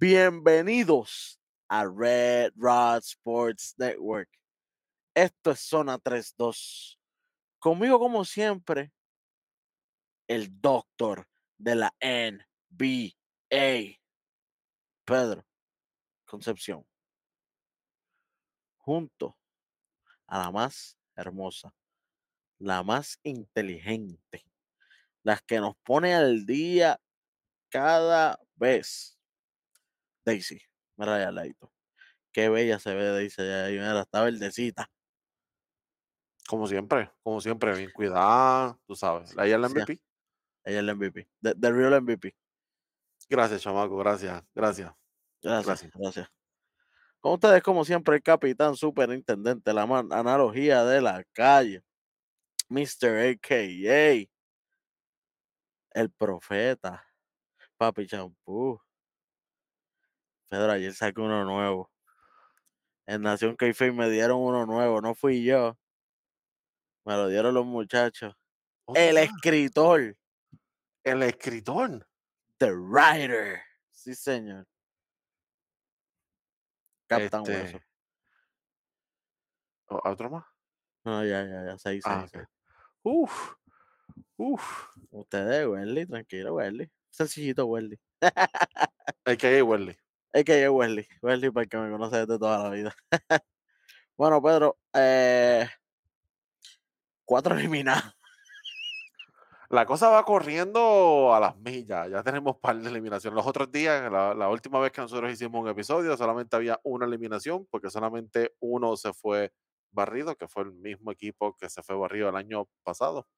Bienvenidos a Red Rod Sports Network. Esto es Zona 32. Conmigo, como siempre, el doctor de la NBA, Pedro Concepción. Junto a la más hermosa, la más inteligente, las que nos pone al día cada vez. Daisy, mira allá al ladito. Qué bella se ve Daisy allá ahí, mira, está verdecita. Como siempre, como siempre, bien cuidada, tú sabes. Ella es la Sí. MVP. Ella es la MVP. The, the real MVP. Gracias, chamaco, gracias, gracias. Gracias, Gracias. gracias. Con ustedes, como siempre, el capitán superintendente, la man- analogía de la calle, Mr. AKA, el profeta, Papi Champú. Pedro, ayer saqué uno nuevo. En Nación k me dieron uno nuevo, no fui yo. Me lo dieron los muchachos. El escritor, el escritor. The Writer. Sí, señor. Captain Este, Hueso. ¿o- ¿Otro más? No, ya, ya, ya, seis, Ah, seis, ok. seis. Uf, uf. Ustedes, Welly, tranquilo, Welly. Sencillito, Welly. El que hay Welly. Es que yo Wesley, Wesley para el que me conoce desde toda la vida. bueno, Pedro, eh, cuatro eliminados. La cosa va corriendo a las millas. Ya tenemos par de eliminaciones. Los otros días, la, la última vez que nosotros hicimos un episodio, solamente había una eliminación, porque solamente uno se fue barrido, que fue el mismo equipo que se fue barrido el año pasado.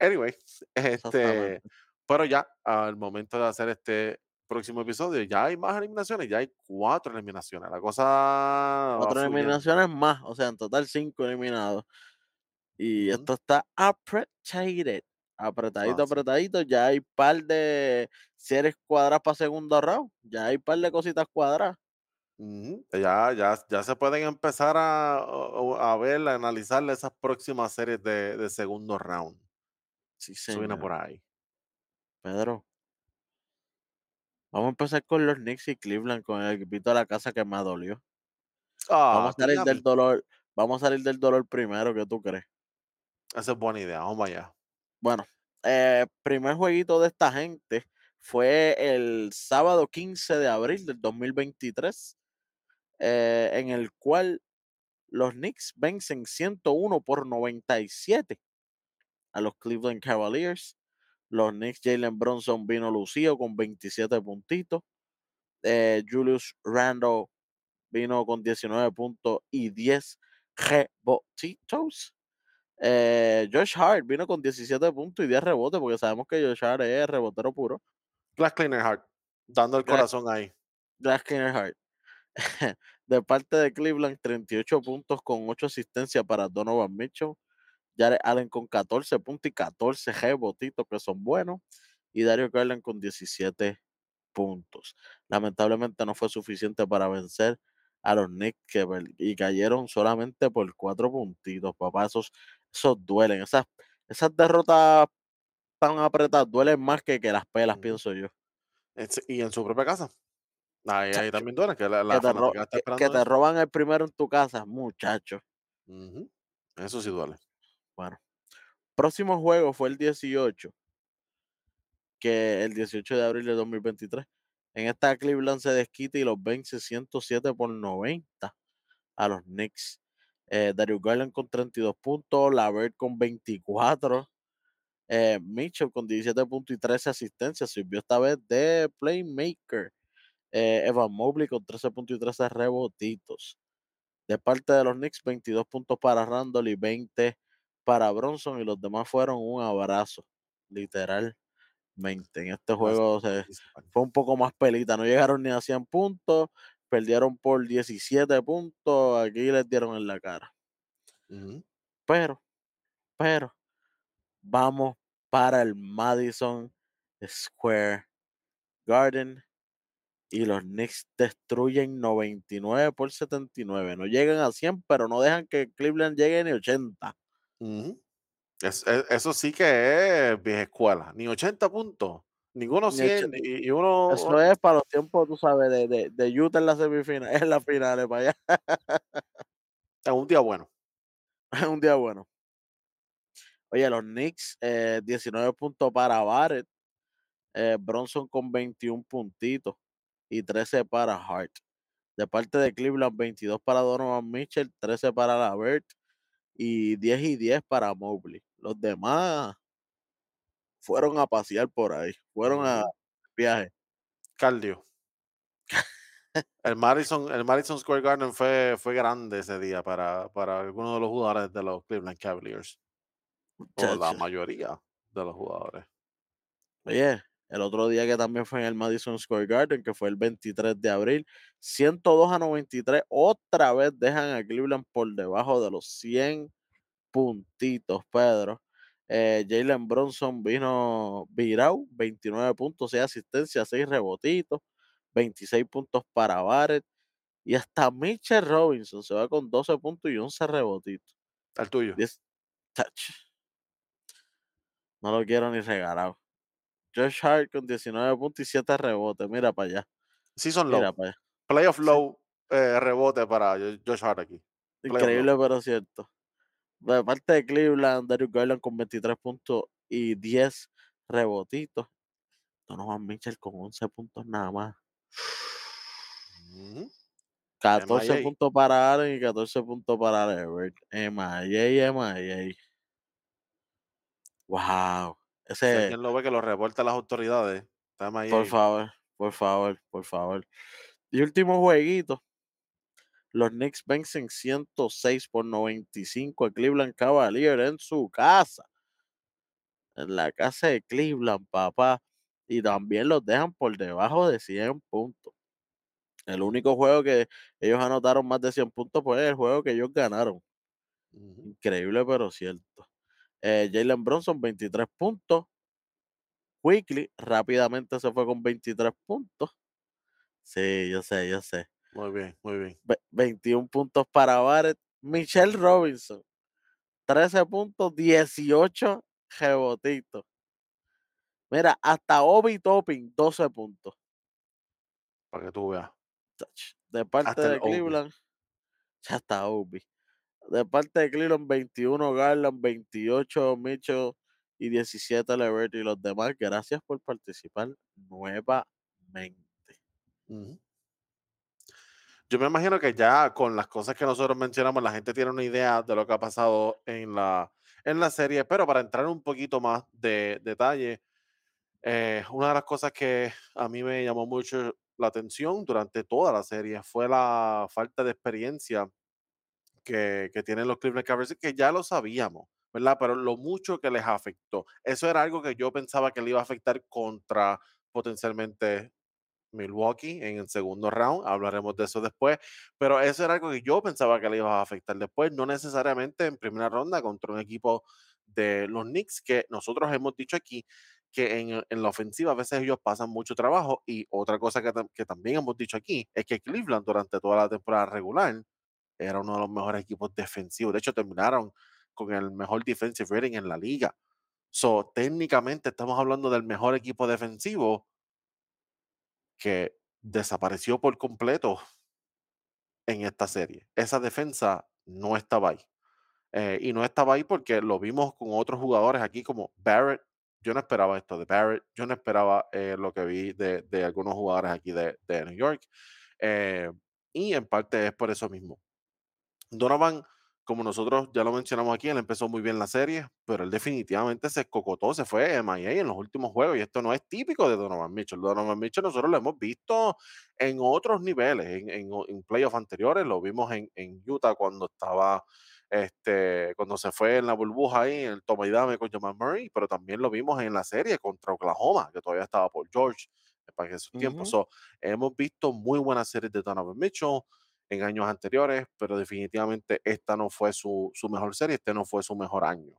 Anyway, este, pero ya al momento de hacer este próximo episodio, ya hay más eliminaciones, ya hay cuatro eliminaciones. La cosa Cuatro eliminaciones más, o sea, en total cinco eliminados. Y esto está apretadito, apretadito, apretadito. Ya hay par de series cuadradas para segundo round. Ya hay par de cositas cuadradas. Ya, ya, ya se pueden empezar a, a- ver, a analizar esas próximas series de, de segundo round. Sí, señor. por ahí. Pedro. Vamos a empezar con los Knicks y Cleveland, con el equipito de la casa que me dolió. Ah, Vamos a salir del dolor. Vamos a salir del dolor primero, ¿qué tú crees? Esa es buena idea, vamos allá. Bueno, eh, primer jueguito de esta gente fue el sábado 15 de abril del 2023, eh, en el cual los Knicks vencen 101 por 97 a los Cleveland Cavaliers. Los Knicks, Jalen Bronson vino lucido con 27 puntitos. eh, Julius Randle vino con 19 puntos y 10 rebotitos. Eh, Josh Hart vino con 17 puntos y 10 rebotes, porque sabemos que Josh Hart es rebotero puro. Glass Cleaner Heart, dando el Glass- corazón ahí. Glass Cleaner Hart. de parte de Cleveland, 38 puntos con 8 asistencias para Donovan Mitchell. Jared Allen con 14 puntos y 14 rebotitos que son buenos. Y Dario Garland con 17 puntos. Lamentablemente no fue suficiente para vencer a los Knicks que y cayeron solamente por 4 puntitos, papá. Esos, esos duelen. Esas, esas derrotas tan apretadas duelen más que, que las pelas, pienso yo. Y en su propia casa. Ahí, ahí también duele, que la, la Que te, ro- que- roban el primero en tu casa, muchacho. Ujú, Eso sí duele. Bueno, próximo juego fue el 18, que el 18 de abril de 2023. En esta Cleveland se desquita y los vence 107 por 90 a los Knicks. Eh, Darius Garland con 32 puntos, Lavert con 24, eh, Mitchell con 17 puntos y 13 asistencias, sirvió esta vez de playmaker. Eh, Evan Mobley con 13 puntos y 13 rebotitos. De parte de los Knicks, 22 puntos para Randall y 20 para Bronson y los demás fueron un abrazo, literalmente. En este juego se, fue un poco más pelita, no llegaron ni a 100 puntos, perdieron por 17 puntos, aquí les dieron en la cara. Pero, pero, vamos para el Madison Square Garden y los Knicks destruyen 99 por 79. No llegan a 100, pero no dejan que Cleveland llegue ni 80. Ujú. Es- es- eso sí que es vieja escuela. Ni 80 puntos. Ninguno Y el che 100 y, y uno eso es para los tiempos, tú sabes, de de de Utah en la semifinal en las finales para allá. en un día bueno. Es un día bueno. Oye, los Knicks, eh, 19 puntos para Barrett, eh, Bronson con 21 puntitos y 13 para Hart. De parte de Cleveland, 22 para Donovan Mitchell, 13 para Lavert y 10 y 10 para Mobley. Los demás fueron a pasear por ahí, fueron a Ujú. viaje. Cardio. El Madison, el Madison Square Garden fue, fue grande ese día para, para algunos de los jugadores de los Cleveland Cavaliers. O la mayoría de los jugadores. Oye, el otro día que también fue en el Madison Square Garden, que fue el 23 de abril, 102 a 93, otra vez dejan a Cleveland por debajo de los 100 puntitos, Pedro. Eh, Jalen Bronson vino virado, 29 puntos, 6 asistencias, 6 rebotitos, 26 puntos para Barrett. Y hasta Mitchell Robinson se va con 12 puntos y 11 rebotitos. El tuyo. 10 touch. No lo quiero ni regalado. Josh Hart con 19 puntos y 7 rebotes. Mira para allá. Season Mira low. para allá. Playoff Sí. low eh, rebote para Jo- Josh Hart aquí. Playoff low. Increíble, pero cierto. De parte de Cleveland, Darius Garland con 23 puntos y 10 rebotitos. Donovan Mitchell con 11 puntos nada más. Ujú. 14 MIA. puntos para Allen y 14 puntos para Levert. MIA, MIA. Wow. Si Ese, alguien lo ve que lo reporta a las autoridades. Por favor, por favor, por favor. Y último jueguito. Los Knicks vencen 106 por 95 a Cleveland Cavaliers en su casa. En la casa de Cleveland, papá. Y también los dejan por debajo de 100 puntos. El único juego que ellos anotaron más de 100 puntos fue el juego que ellos ganaron. Increíble, pero cierto. Eh, Jalen Bronson, 23 puntos. Quickly rápidamente se fue con 23 puntos. Sí, yo sé, yo sé. Muy bien, muy bien. Ve- 21 puntos para Barrett. Michelle Robinson, 13 puntos, 18 rebotitos. Mira, hasta Obi Topping, 12 puntos. Para que tú veas. De parte Hasta de Obi. Cleveland, ya está Obi. De parte de Cleveland, 21 Garland, 28 Mitchell y 17 Levert. Y los demás, gracias por participar nuevamente. Yo me imagino que ya con las cosas que nosotros mencionamos, la gente tiene una idea de lo que ha pasado en la, en la serie, pero para entrar un poquito más de detalle, eh, una de las cosas que a mí me llamó mucho la atención durante toda la serie fue la falta de experiencia que, tienen los Cleveland Cavaliers, que ya lo sabíamos, ¿verdad? Pero lo mucho que les afectó. Eso era algo que yo pensaba que le iba a afectar contra potencialmente Milwaukee en el segundo round, hablaremos de eso después, pero eso era algo que yo pensaba que le iba a afectar después, no necesariamente en primera ronda contra un equipo de los Knicks, que nosotros hemos dicho aquí que en, la ofensiva a veces ellos pasan mucho trabajo y otra cosa que, que también hemos dicho aquí es que Cleveland durante toda la temporada regular era uno de los mejores equipos defensivos, de hecho terminaron con el mejor defensive rating en la liga. So, técnicamente estamos hablando del mejor equipo defensivo que desapareció por completo en esta serie. Esa defensa no estaba ahí. Eh, y no estaba ahí porque lo vimos con otros jugadores aquí como Barrett. Yo no esperaba esto de Barrett. Yo no esperaba eh, lo que vi de, algunos jugadores aquí de, de New York. Eh, y en parte es por eso mismo. Donovan, como nosotros ya lo mencionamos aquí, él empezó muy bien la serie, pero él definitivamente se escocotó, se fue MIA en los últimos juegos y esto no es típico de Donovan Mitchell. Donovan Mitchell nosotros lo hemos visto en otros niveles, en, en, en playoffs anteriores, lo vimos en, en Utah cuando estaba, este, cuando se fue en la burbuja ahí, en el toma y dame con Jamal Murray, pero también lo vimos en la serie contra Oklahoma, que todavía estaba por George para esos tiempos. Ujú. So, hemos visto muy buenas series de Donovan Mitchell en años anteriores, pero definitivamente esta no fue su, su mejor serie, este no fue su mejor año.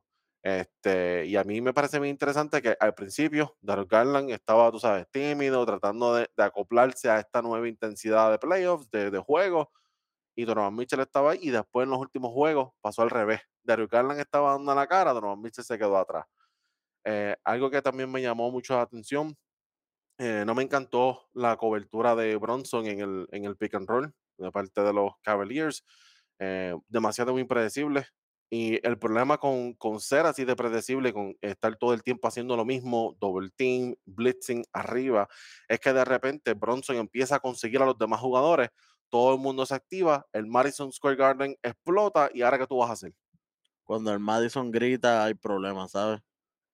Este, y a mí me parece muy interesante que al principio Darryl Garland estaba, tú sabes, tímido, tratando de, de acoplarse a esta nueva intensidad de playoffs, de, de juego, y Donovan Mitchell estaba ahí, y después en los últimos juegos pasó al revés. Darryl Garland estaba dando la cara, Donovan Mitchell se quedó atrás. Eh, algo que también me llamó mucho la atención Eh, no me encantó la cobertura de Bronson en el, en el pick and roll de parte de los Cavaliers. eh, demasiado impredecible. Y el problema con, con ser así de predecible, con estar todo el tiempo haciendo lo mismo, double team, blitzing arriba, es que de repente Bronson empieza a conseguir a los demás jugadores, todo el mundo se activa, el Madison Square Garden explota y ahora qué tú vas a hacer. Cuando el Madison grita hay problemas, ¿sabes?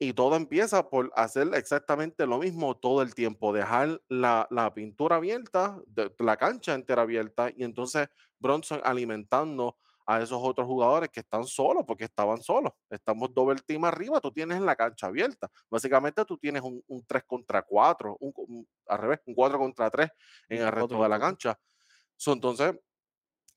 Y todo empieza por hacer exactamente lo mismo todo el tiempo, dejar la, la pintura abierta, de- la cancha entera abierta, y entonces Bronson alimentando a esos otros jugadores que están solos, porque estaban solos. Estamos doble team arriba, tú tienes la cancha abierta. Básicamente tú tienes un, un 3 contra 4, un, un- al revés, un 4 contra 3 en el resto de la cancha. So, entonces,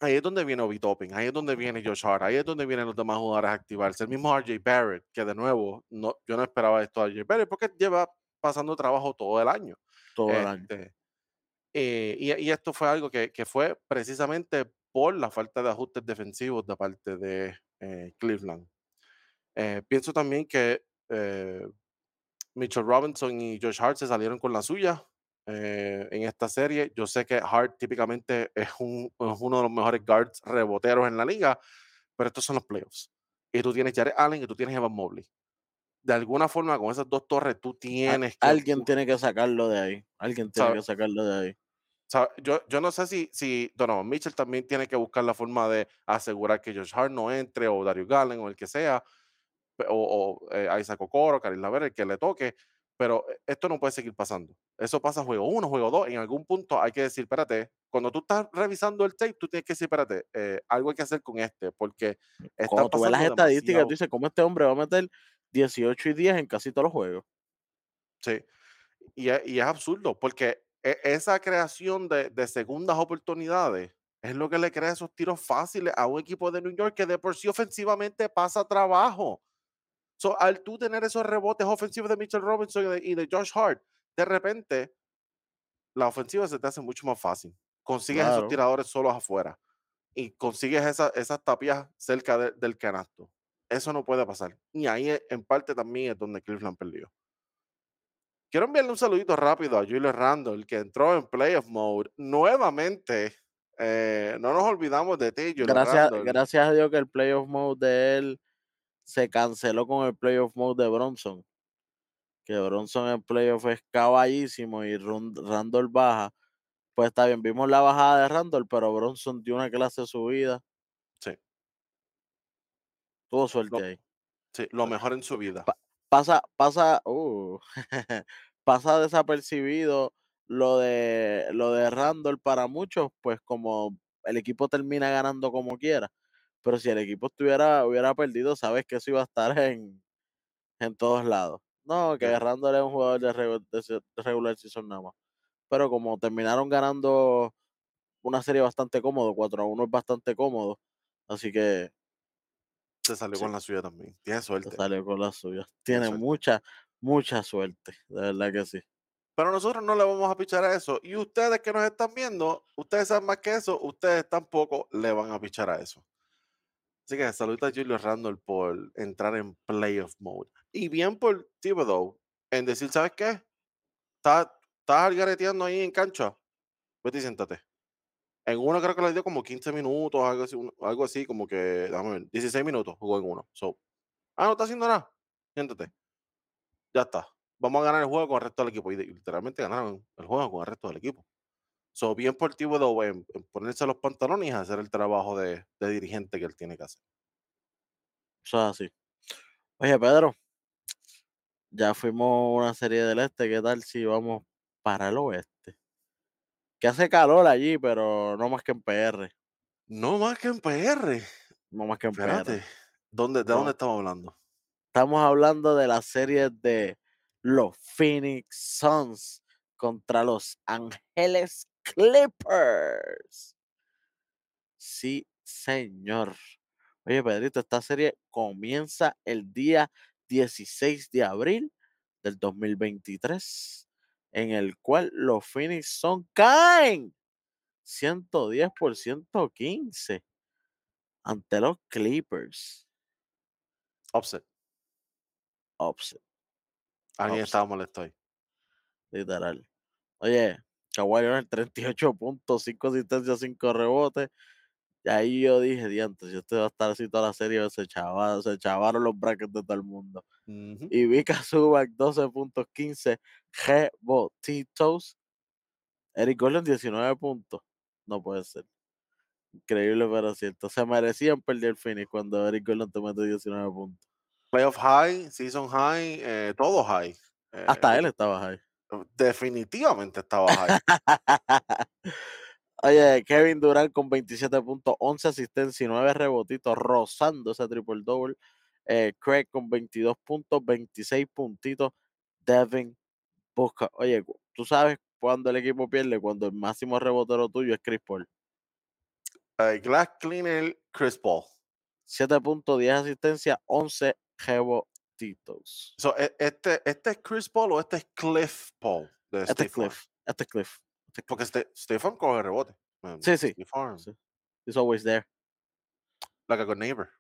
Ahí es donde viene Obi Toppin, ahí es donde viene Josh Hart, ahí es donde vienen los demás jugadores a activarse. El mismo RJ Barrett, que de nuevo, no, yo no esperaba esto de RJ Barrett porque lleva pasando trabajo todo el año. todo el año. Este, eh, y, y esto fue algo que, que fue precisamente por la falta de ajustes defensivos de parte de eh, Cleveland. Eh, pienso también que eh, Mitchell Robinson y Josh Hart se salieron con la suya eh, en esta serie. Yo sé que Hart típicamente es, un- es uno de los mejores guards reboteros en la liga, pero estos son los playoffs. Y tú tienes Jared Allen y tú tienes Evan Mobley. De alguna forma, con esas dos torres, tú tienes que... alguien tú- tiene que sacarlo de ahí. Alguien tiene sabe- que sacarlo de ahí. yo, yo no sé si, si Donovan Mitchell también tiene que buscar la forma de asegurar que Josh Hart no entre, o Darius Garland, o el que sea, o, o eh, Isaac Okoro, Karim Lavera, el que le toque, pero eh, esto no puede seguir pasando. Eso pasa juego uno, juego dos, en algún punto hay que decir, espérate, cuando tú estás revisando el tape, tú tienes que decir, espérate, eh, algo hay que hacer con este, porque está Cuando tú ves las estadísticas, demasiado. tú dices, ¿cómo este hombre va a meter 18 y 10 en casi todos los juegos? Sí, y es, y es absurdo, porque e- esa creación de, de segundas oportunidades es lo que le crea esos tiros fáciles a un equipo de New York que de por sí ofensivamente pasa trabajo. So, al tú tener esos rebotes ofensivos de Mitchell Robinson y de, y de Josh Hart, de repente la ofensiva se te hace mucho más fácil. Consigues esos tiradores solos afuera y consigues esa- esas tapias cerca de- del canasto. Eso no puede pasar. Y ahí e- en parte también es donde Cleveland perdió. Quiero enviarle un saludito rápido a Julio Randall, que entró en playoff mode nuevamente. Eh, no nos olvidamos de ti, Julio Gracias, Randall. gracias a Dios que el playoff mode de él se canceló con el playoff mode de Bronson. Que Bronson en playoff es caballísimo y Randall baja. Pues está bien, vimos la bajada de Randall, pero Bronson dio una clase de su vida. Sí, Tuvo suerte Lo- ahí. sí, lo mejor en su vida. Pa- Pasa, pasa, uh, pasa desapercibido lo de lo de Randall para muchos, pues como el equipo termina ganando como quiera. Pero si el equipo estuviera, hubiera perdido, sabes que eso iba a estar en, en todos lados. No, que. Randall es un jugador de, regu- de se- regular season nada más. Pero como terminaron ganando una serie bastante cómodo, 4 a 1 es bastante cómodo. Así que Se salió Sí. con la suya también. Tiene se suerte. salió con las suyas. Tiene suerte. mucha, mucha suerte. De verdad que sí. Pero nosotros no le vamos a pichar a eso. Y ustedes que nos están viendo, ustedes saben más que eso, ustedes tampoco le van a pichar a eso. Así que saludos a Julio Randall por entrar en playoff mode. Y bien por Thibodeau en decir, ¿sabes qué? Estás estás algareteando ahí en cancha. Vete y siéntate. En uno creo que le dio como 15 minutos, algo así, algo así como que, ver, 16 minutos jugó en uno. So, ah, no está haciendo nada. Siéntate. Ya está. Vamos a ganar el juego con el resto del equipo. Y literalmente ganaron el juego con el resto del equipo. So, bien por Thibodeau en, en ponerse los pantalones y hacer el trabajo de, de dirigente que él tiene que hacer. Eso es así. Oye, Pedro, ya fuimos a una serie del este. ¿Qué tal si vamos para el oeste? Que hace calor allí, pero no más que en PR. No más que en PR. No más que en Espérate. PR. ¿Dónde, ¿De No. dónde estamos hablando? Estamos hablando de la serie de los Phoenix Suns contra los Ángeles Clippers. Sí, señor. Oye, Pedrito, esta serie comienza el día 16 de abril del 2023, en el cual los Phoenix Suns caen 110 por 115 ante los Clippers. Offset. Upset, Alguien Offset. estaba molesto literal. Oye, Kawhi Leonard 38 puntos, 5 asistencias, 5 rebotes. Y ahí yo dije, diantre, si este va a estar así toda la serie, se, chava, se chavaron los brackets de todo el mundo. Y Vika Zubac 12 puntos, 15 rebotitos. Eric Gordon 19 puntos. No puede ser. Increíble, pero cierto. Se merecían perder el finish cuando Eric Gordon te mete 19 puntos. Playoff high, season high, eh, todo high. Eh, Hasta él estaba ahí. Definitivamente estaba high. Oye, Kevin Durant con 27 puntos, 11 asistencias y 9 rebotitos, rozando ese triple double. Eh, Craig con 22 puntos, 26 puntitos. Devin Booker. Oye, tú sabes cuando el equipo pierde, cuando el máximo rebotero tuyo es Chris Paul. Eh, Glass Cleaner, Chris Paul. 7 puntos, 10 asistencias, 11 rebotitos. So, e- este, ¿Este es Chris Paul o este es Cliff Paul? De Este es Farm? Cliff. Este es Cliff. Este es Porque Cliff. Ste- State Farm coge rebote. man, Sí, sí. State Farm, Sí. He's always there. like a good neighbor.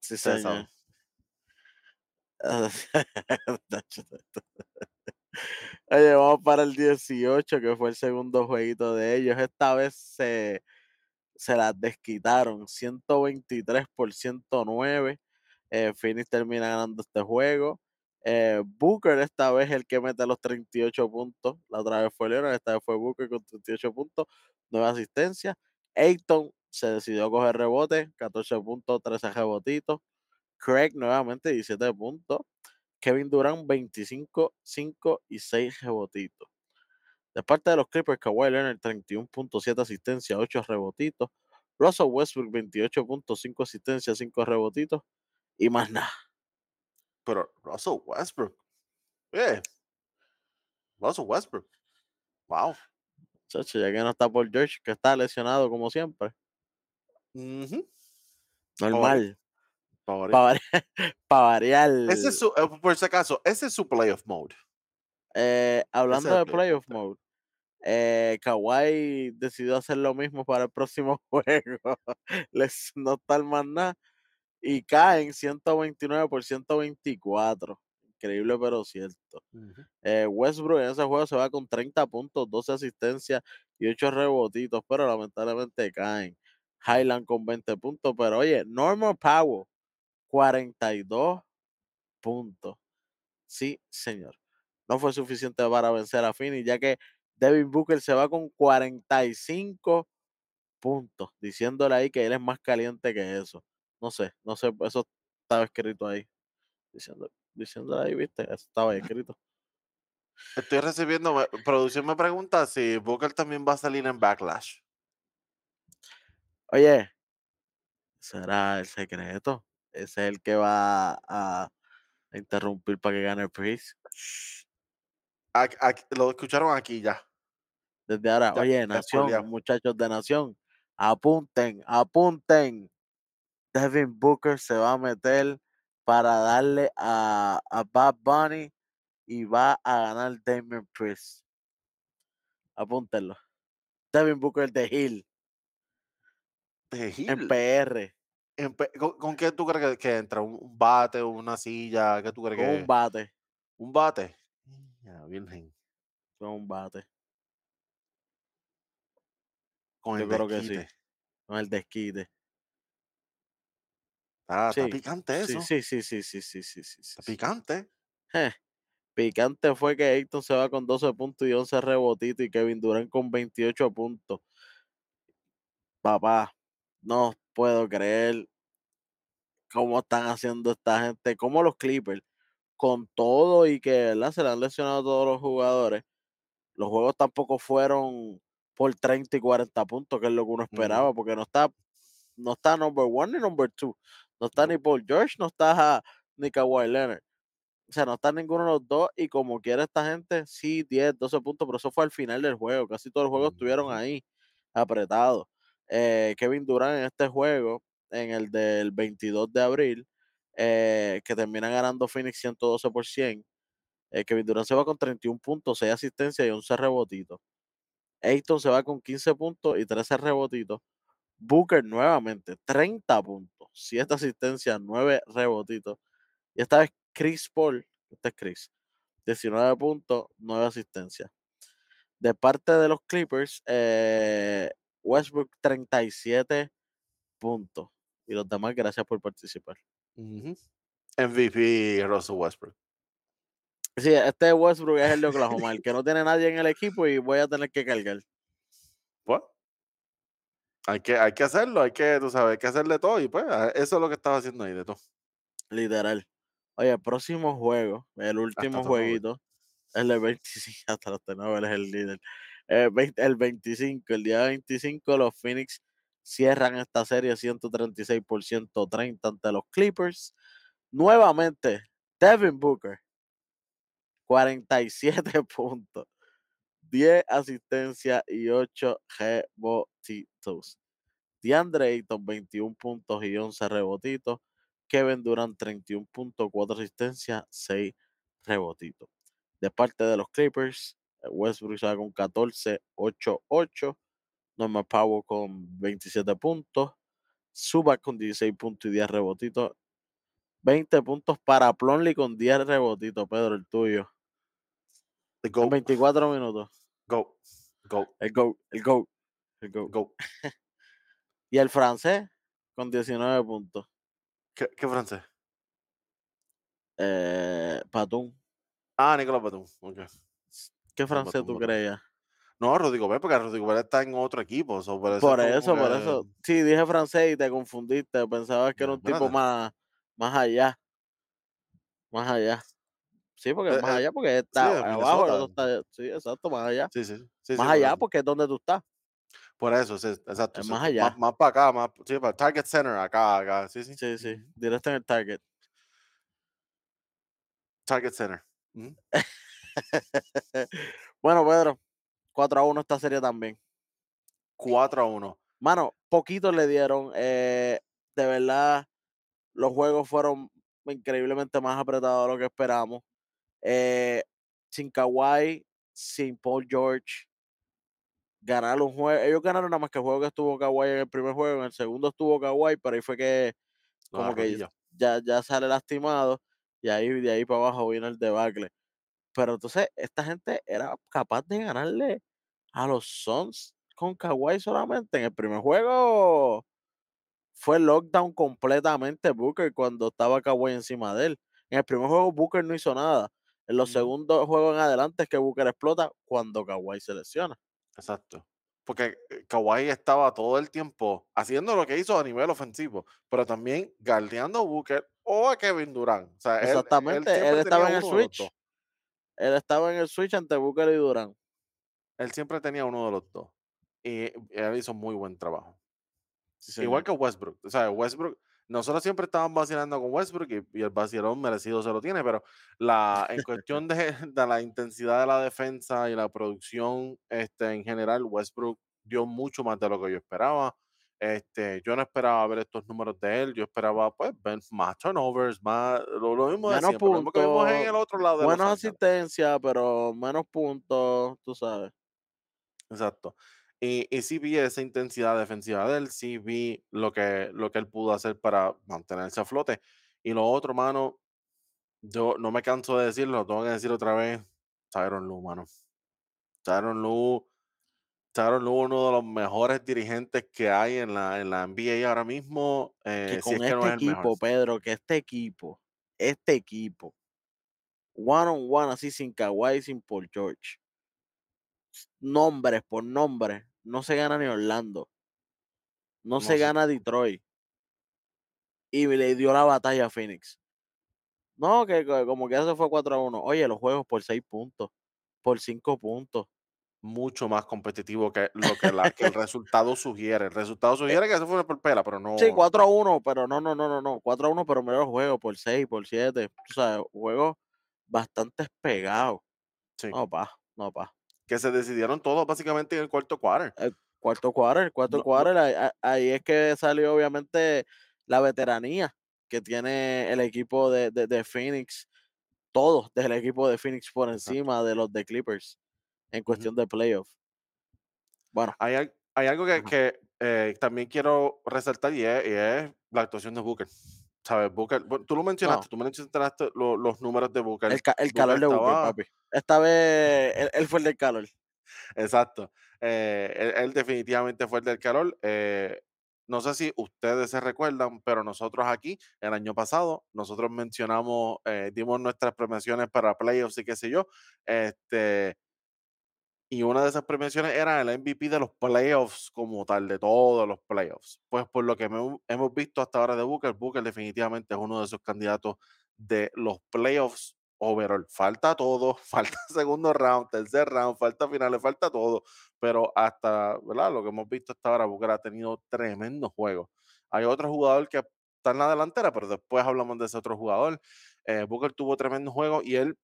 Sí, señor. saben. Oye, vamos para el 18, que fue el segundo jueguito de ellos. Esta vez se, se las desquitaron. 123 por 109. Eh, termina ganando este juego. Eh, Booker esta vez el que mete los 38 puntos. La otra vez fue Leonard, esta vez fue Booker con 38 puntos, 9 asistencias. Ayton se decidió a coger rebote, 14 puntos, 13 rebotitos. Craig nuevamente 17 puntos. Kevin Durant 25, 5 y 6 rebotitos. De parte de los Clippers, Kawhi Leonard 31.7 asistencia, 8 rebotitos. Russell Westbrook 28.5 asistencia, 5 rebotitos. Y más nada. Pero Russell Westbrook. Yeah. Russell Westbrook. Wow. Chacho, ya que no está por George, que está lesionado como siempre. Normal. Para variar. pa variar. Ese es su, eh, por si acaso, ese es su playoff mode. Eh, hablando de playoff playoff mode, eh, Kawhi decidió hacer lo mismo para el próximo juego. Les no estar más nada. Y caen 129 por 124. Increíble, pero cierto. Eh, Westbrook en ese juego se va con 30 puntos, 12 asistencias y 8 rebotitos, pero lamentablemente caen. Highland con 20 puntos, pero oye, Normal Powell, 42 puntos. Sí, señor. No fue suficiente para vencer a Finney, ya que Devin Booker se va con 45 puntos, diciéndole ahí que él es más caliente que eso. No sé, no sé, eso estaba escrito ahí. Diciendo, diciéndole ahí, viste, eso estaba ahí escrito. Estoy recibiendo, producción me pregunta si Booker también va a salir en Backlash. Oye, será el secreto. Ese es el que va a, a interrumpir para que gane el Priest. Lo escucharon aquí ya. Desde ahora, Ya, oye, Nación, muchachos de Nación, apunten, apunten. Devin Booker se va a meter para darle a, a Bad Bunny y va a ganar Damien Priest. Apúntenlo. Devin Booker de Hill De en Hill. PR En pe- ¿Con, con qué tú crees que, que entra? ¿Un, bate, una silla? ¿Qué tú crees con que un bate. ¿Un bate? Ya, virgen. Con un bate. Con Yo el creo que sí. desquite. Con el desquite. Ah, está picante eso. sí, sí, sí, sí, sí, sí, sí, Está picante. Je, Picante fue que Ayton se va con 12 puntos y 11 rebotitos y Kevin Durant con 28 puntos. Papá, no puedo creer cómo están haciendo esta gente, como los Clippers, con todo y que ¿verdad? se le han lesionado a todos los jugadores. Los juegos tampoco fueron por 30 y 40 puntos, que es lo que uno esperaba, porque no está, no está number one ni number two. No está ni Paul George, no está ni Kawhi Leonard. O sea, no está ninguno de los dos y como quiere esta gente, sí, 10, 12 puntos, pero eso fue al final del juego. Casi todos los juegos estuvieron ahí, apretados. Eh, Kevin Durant en este juego, en el del 22 de abril, eh, que termina ganando Phoenix 112 por 100, eh, Kevin Durant se va con 31 puntos, 6 asistencias y 11 rebotitos. Ayton se va con 15 puntos y 13 rebotitos. Booker nuevamente, 30 puntos, 7 asistencias, 9 rebotitos. Y esta vez Chris Paul, este es Chris, 19 puntos, 9 asistencias. De parte de los Clippers, eh, Westbrook 37 puntos. Y los demás, gracias por participar. MVP Russell Westbrook. Sí, este Westbrook es el de Oklahoma, el que no tiene nadie en el equipo y voy a tener que cargar. Pues, hay que, hay que hacerlo, hay que, tú sabes, hay que hacerle todo. Y pues, eso es lo que estaba haciendo ahí de todo. Literal. Oye, el próximo juego, el último Hasta turnover. jueguito, es el 25, hasta los turnovers es el líder. El, 20 el 25, el día 25, los Phoenix cierran esta serie 136 por 130 ante los Clippers. Nuevamente, Devin Booker, 47 puntos, 10 asistencias y 8 rebotitos. DeAndre Ayton, 21 puntos y 11 rebotitos. Kevin Durant, 31 puntos, 4 asistencias, 6 rebotitos. De parte de los Clippers, eh, Westbrook sale con 14, 8, 8. Norman Powell con 27 puntos. Subac con 16 puntos y 10 rebotitos. 20 puntos para Plonley con 10 rebotitos, Pedro, el tuyo. The En GOAT, 24 minutos. GOAT, GOAT, El GO, el GO, el GO. GOAT. Y el francés con 19 puntos. ¿Qué, qué francés? Eh, Batum. Ah, Nicolás Batum. ok. ¿Qué francés tú creías? No, Rodrigo Gobert, porque Rodrigo Gobert está en otro equipo. so, por eso, Por eso, por que- eso. Sí, dije francés y te confundiste. Pensabas que era un tipo más, más allá. Más allá. Sí, porque es Eh, más eh, allá, porque está abajo, el otro está. Sí, exacto, más allá. Sí, sí. sí, más allá, porque es donde tú estás. Por eso, sí, exacto. Es más allá. Más, para acá, más, sí, para Target Center, acá, acá. Sí, sí. Sí, sí. Directo en el target. Target Center. Ujú. bueno, Pedro, 4 a 1 esta serie también. 4 a 1. Mano, poquitos le dieron. eh, de verdad, los juegos fueron increíblemente más apretados de lo que esperamos. Eh, sin Kawhi, sin Paul George, ganar un juego. Ellos ganaron nada más que el juego que estuvo Kawhi en el primer juego. En el segundo estuvo Kawhi, pero ahí fue que como que ya, ya sale lastimado. Y ahí de ahí para abajo viene el debacle. Pero entonces, esta gente era capaz de ganarle a los Suns con Kawhi solamente. En el primer juego fue lockdown completamente Booker cuando estaba Kawhi encima de él. En el primer juego Booker no hizo nada. En los segundos juegos en adelante es que Booker explota cuando Kawhi se lesiona. Exacto. Porque eh, Kawhi estaba todo el tiempo haciendo lo que hizo a nivel ofensivo, pero también guardeando a Booker o a Kevin Durant. O sea, él- él, Exactamente, él, estaba en el switch. Él estaba en el switch ante Booker y Durant. Él siempre tenía uno de los dos. Y él hizo muy buen trabajo. Sí, Igual que Westbrook. O sea, Westbrook, nosotros siempre estábamos vacilando con Westbrook y, y el vacilón merecido se lo tiene, pero la, en cuestión de, de la intensidad de la defensa y la producción este, en general, Westbrook dio mucho más de lo que yo esperaba. Este, yo no esperaba ver estos números de él, yo esperaba pues ver más turnovers, más lo, lo mismo de Menos siempre, lo mismo que vimos en el otro lado de asistencias, pero menos puntos, tú sabes. Exacto. Y, y sí vi esa intensidad defensiva de él, sí vi lo que, lo que él pudo hacer para mantenerse a flote. Y lo otro, mano, yo no me canso de decirlo, lo tengo que decir otra vez, Tyron Lue, mano. Tyron Lue, Tyronn Lue, uno de los mejores dirigentes que hay en la, en la NBA ahora mismo, Que eh, si con es que no este es mejor. equipo, Pedro, que este equipo, este equipo, one on one, así sin Kawhi, sin Paul George, nombres por nombres, no se gana ni Orlando, no, No se se- gana Detroit. Y le dio la batalla a Phoenix. No, que que como que eso fue 4 a 1. Oye, los juegos por 6 puntos, por 5 puntos. Mucho más competitivo que lo que, la- que el resultado sugiere. El resultado sugiere que eso fue por pela, pero no. Sí, 4 a 1, pero no, no, no, no, no. 4 a 1, pero mira los juegos por 6, por 7. Tú sabes, juegos bastante pegados. Sí. No, pa, no, pa. Que se decidieron todos básicamente en el cuarto quarter. Cuarto quarter, cuarto No- quarter, ahí, ahí- ahí es que salió obviamente la veteranía que tiene el equipo de, de, de Phoenix, todos del equipo de Phoenix por Exacto. encima de los de Clippers en cuestión de playoff. Bueno, Hay, hay algo que, que, eh, también quiero resaltar y es, y es la actuación de Booker. ¿Sabes? Booker, tú lo mencionaste, No. tú mencionaste lo, los números de Booker. El, ca el calor de Booker, papi. Esta vez él, él, fue el del calor. Exacto. Eh, él, él, definitivamente fue el del calor. Eh, no sé si ustedes se recuerdan, pero nosotros aquí, el año pasado, nosotros mencionamos, eh, dimos nuestras premiaciones para playoffs y qué sé yo. Este, y una de esas premiaciones era el MVP de los playoffs como tal, de todos los playoffs. Pues por lo que hemos visto hasta ahora de Booker, Booker definitivamente es uno de esos candidatos de los playoffs overall. Falta todo, falta segundo round, tercer round, falta finales, falta todo. Pero hasta, ¿verdad? Lo que hemos visto hasta ahora, Booker ha tenido tremendos juegos. Hay otro jugador que está en la delantera, pero después hablamos de ese otro jugador. Eh, Booker tuvo tremendos juegos y él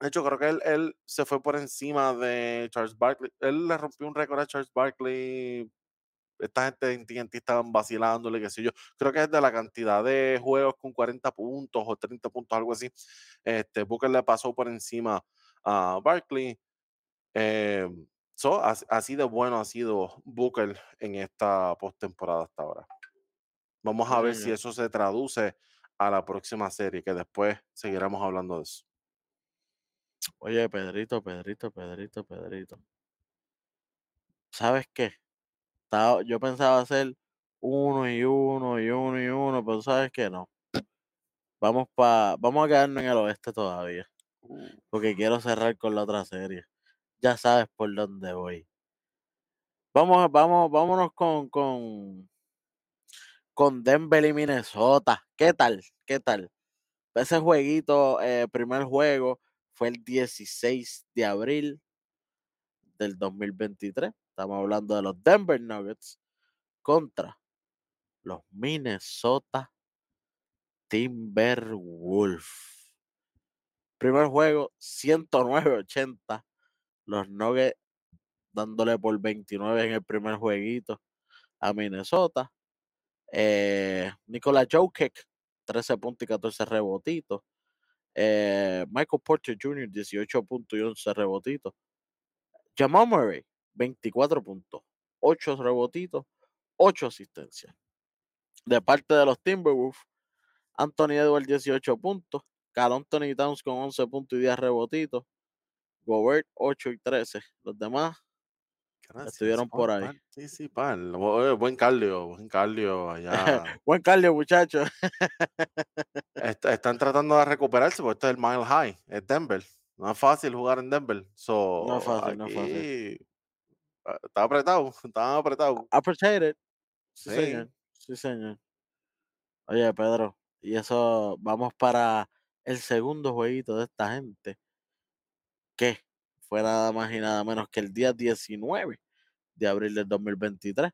de hecho, creo que él, él, se fue por encima de Charles Barkley. Él le rompió un récord a Charles Barkley. Esta gente de TNT estaban vacilándole, qué sé yo. Creo que es de la cantidad de juegos con 40 puntos o 30 puntos, algo así. Este, Booker le pasó por encima a Barkley. Eh, so, así de bueno ha sido Booker en esta postemporada hasta ahora. Vamos a ver si eso se traduce a la próxima serie, que después seguiremos hablando de eso. Oye, Pedrito, Pedrito, Pedrito, Pedrito. ¿Sabes qué? Estaba, yo pensaba hacer uno y uno y uno y uno, pero ¿sabes qué? No. Vamos, pa, vamos a quedarnos en el oeste todavía. Porque quiero cerrar con la otra serie. Ya sabes por dónde voy. Vamos, vamos, vámonos con, con, con Denver y Minnesota. ¿Qué tal? ¿Qué tal? Ese jueguito, eh, primer juego, fue el 16 de abril del 2023. Estamos hablando de los Denver Nuggets contra los Minnesota Timberwolves. Primer juego, 109-80. Los Nuggets dándole por 29 en el primer jueguito a Minnesota. Eh, Nikola Jokic, 13 puntos y 14 rebotitos. Eh, Michael Porter Jr., 18 puntos y 11 rebotitos. Jamal Murray, 24 puntos, 8 rebotitos, 8 asistencias. De parte de los Timberwolves, Anthony Edwards, 18 puntos. Carl Anthony Towns con 11 puntos y 10 rebotitos. Gobert, 8 y 13. Los demás Gracias. estuvieron por ahí. Sí, sí, pan. Buen cardio, buen cardio allá. buen cardio, muchachos. están tratando de recuperarse porque este es el Mile High, es Denver. No es fácil jugar en Denver. So, no es fácil, no es fácil. Está apretado, está apretado. Appreciated. Sí, sí, señor. Sí, señor. Oye, Pedro, y eso, vamos para el segundo jueguito de esta gente. Que fue nada más y nada menos que el día 19 de abril del 2023.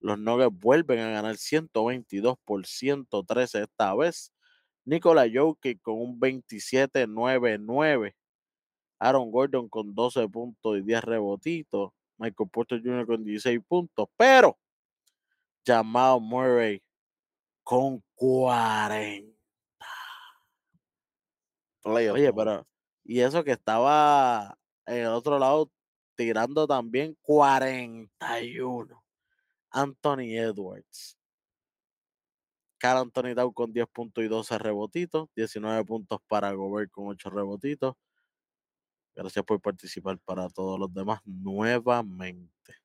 Los Nuggets vuelven a ganar 122 por 113 esta vez. Nikola Jokic con un 27-9-9. Aaron Gordon con 12 puntos y 10 rebotitos. Michael Porter Jr. con 16 puntos. Pero Jamal Murray con 40. Oye, pero y eso que estaba el otro lado tirando también 41. Anthony Edwards. Carl Anthony Dow con 10 puntos y 12 rebotitos. 19 puntos para Gobert con 8 rebotitos. Gracias por participar para todos los demás nuevamente.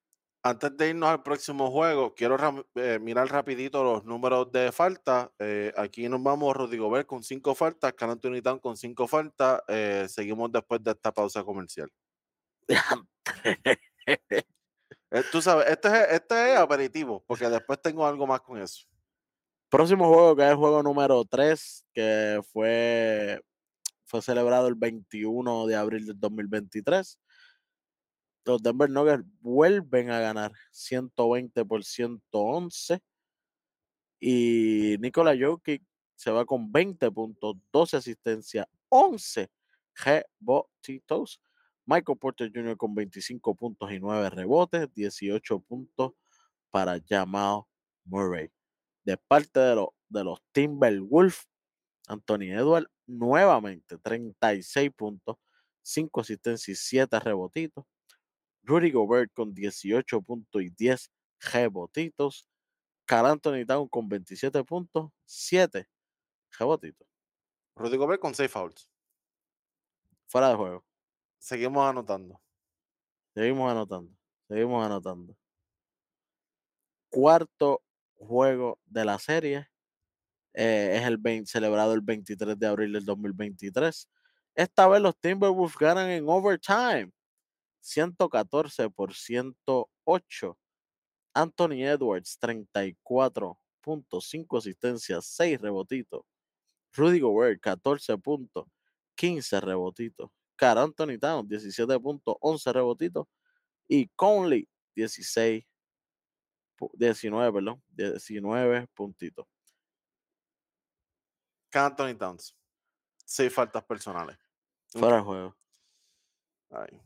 Antes de irnos al próximo juego, quiero eh, mirar rapidito los números de falta. Eh, aquí nos vamos Rodrigo Gobert con 5 faltas, Carl Anthony Town con 5 faltas. Eh, seguimos después de esta pausa comercial. Tú sabes, este es, este es aperitivo, porque después tengo algo más con eso. Próximo juego, que es el juego número 3, que fue, fue celebrado el 21 de abril del 2023. Los Denver Nuggets vuelven a ganar 120 por 111. Y Nikola Jokic se va con 20 puntos, 12 asistencias, 11 rebotitos. Michael Porter Jr. con 25 puntos y 9 rebotes, 18 puntos para Jamal Murray de parte de, los de los Timberwolves, Anthony Edwards nuevamente 36 puntos, 5 asistencias y 7 rebotitos. Rudy Gobert con 18 puntos y 10 rebotitos. Carl Anthony Town con 27 puntos, 7 rebotitos. Rudy Gobert con 6 fouls. Fuera de juego. Seguimos anotando. Seguimos anotando. Seguimos anotando. Cuarto juego de la serie. eh, es el 20, celebrado el 23 de abril del 2023. Esta vez los Timberwolves ganan en overtime. 114 por 108. Anthony Edwards, 34.5 asistencias, 6 rebotitos. Rudy Gobert, 14 puntos, 15 rebotitos. Carl Anthony Towns, 17 puntos, 11 rebotitos. Y Conley, 16, pu- 19, perdón, 19 puntitos. Carl Anthony Towns. 6 faltas personales. Fuera de juego. ahí.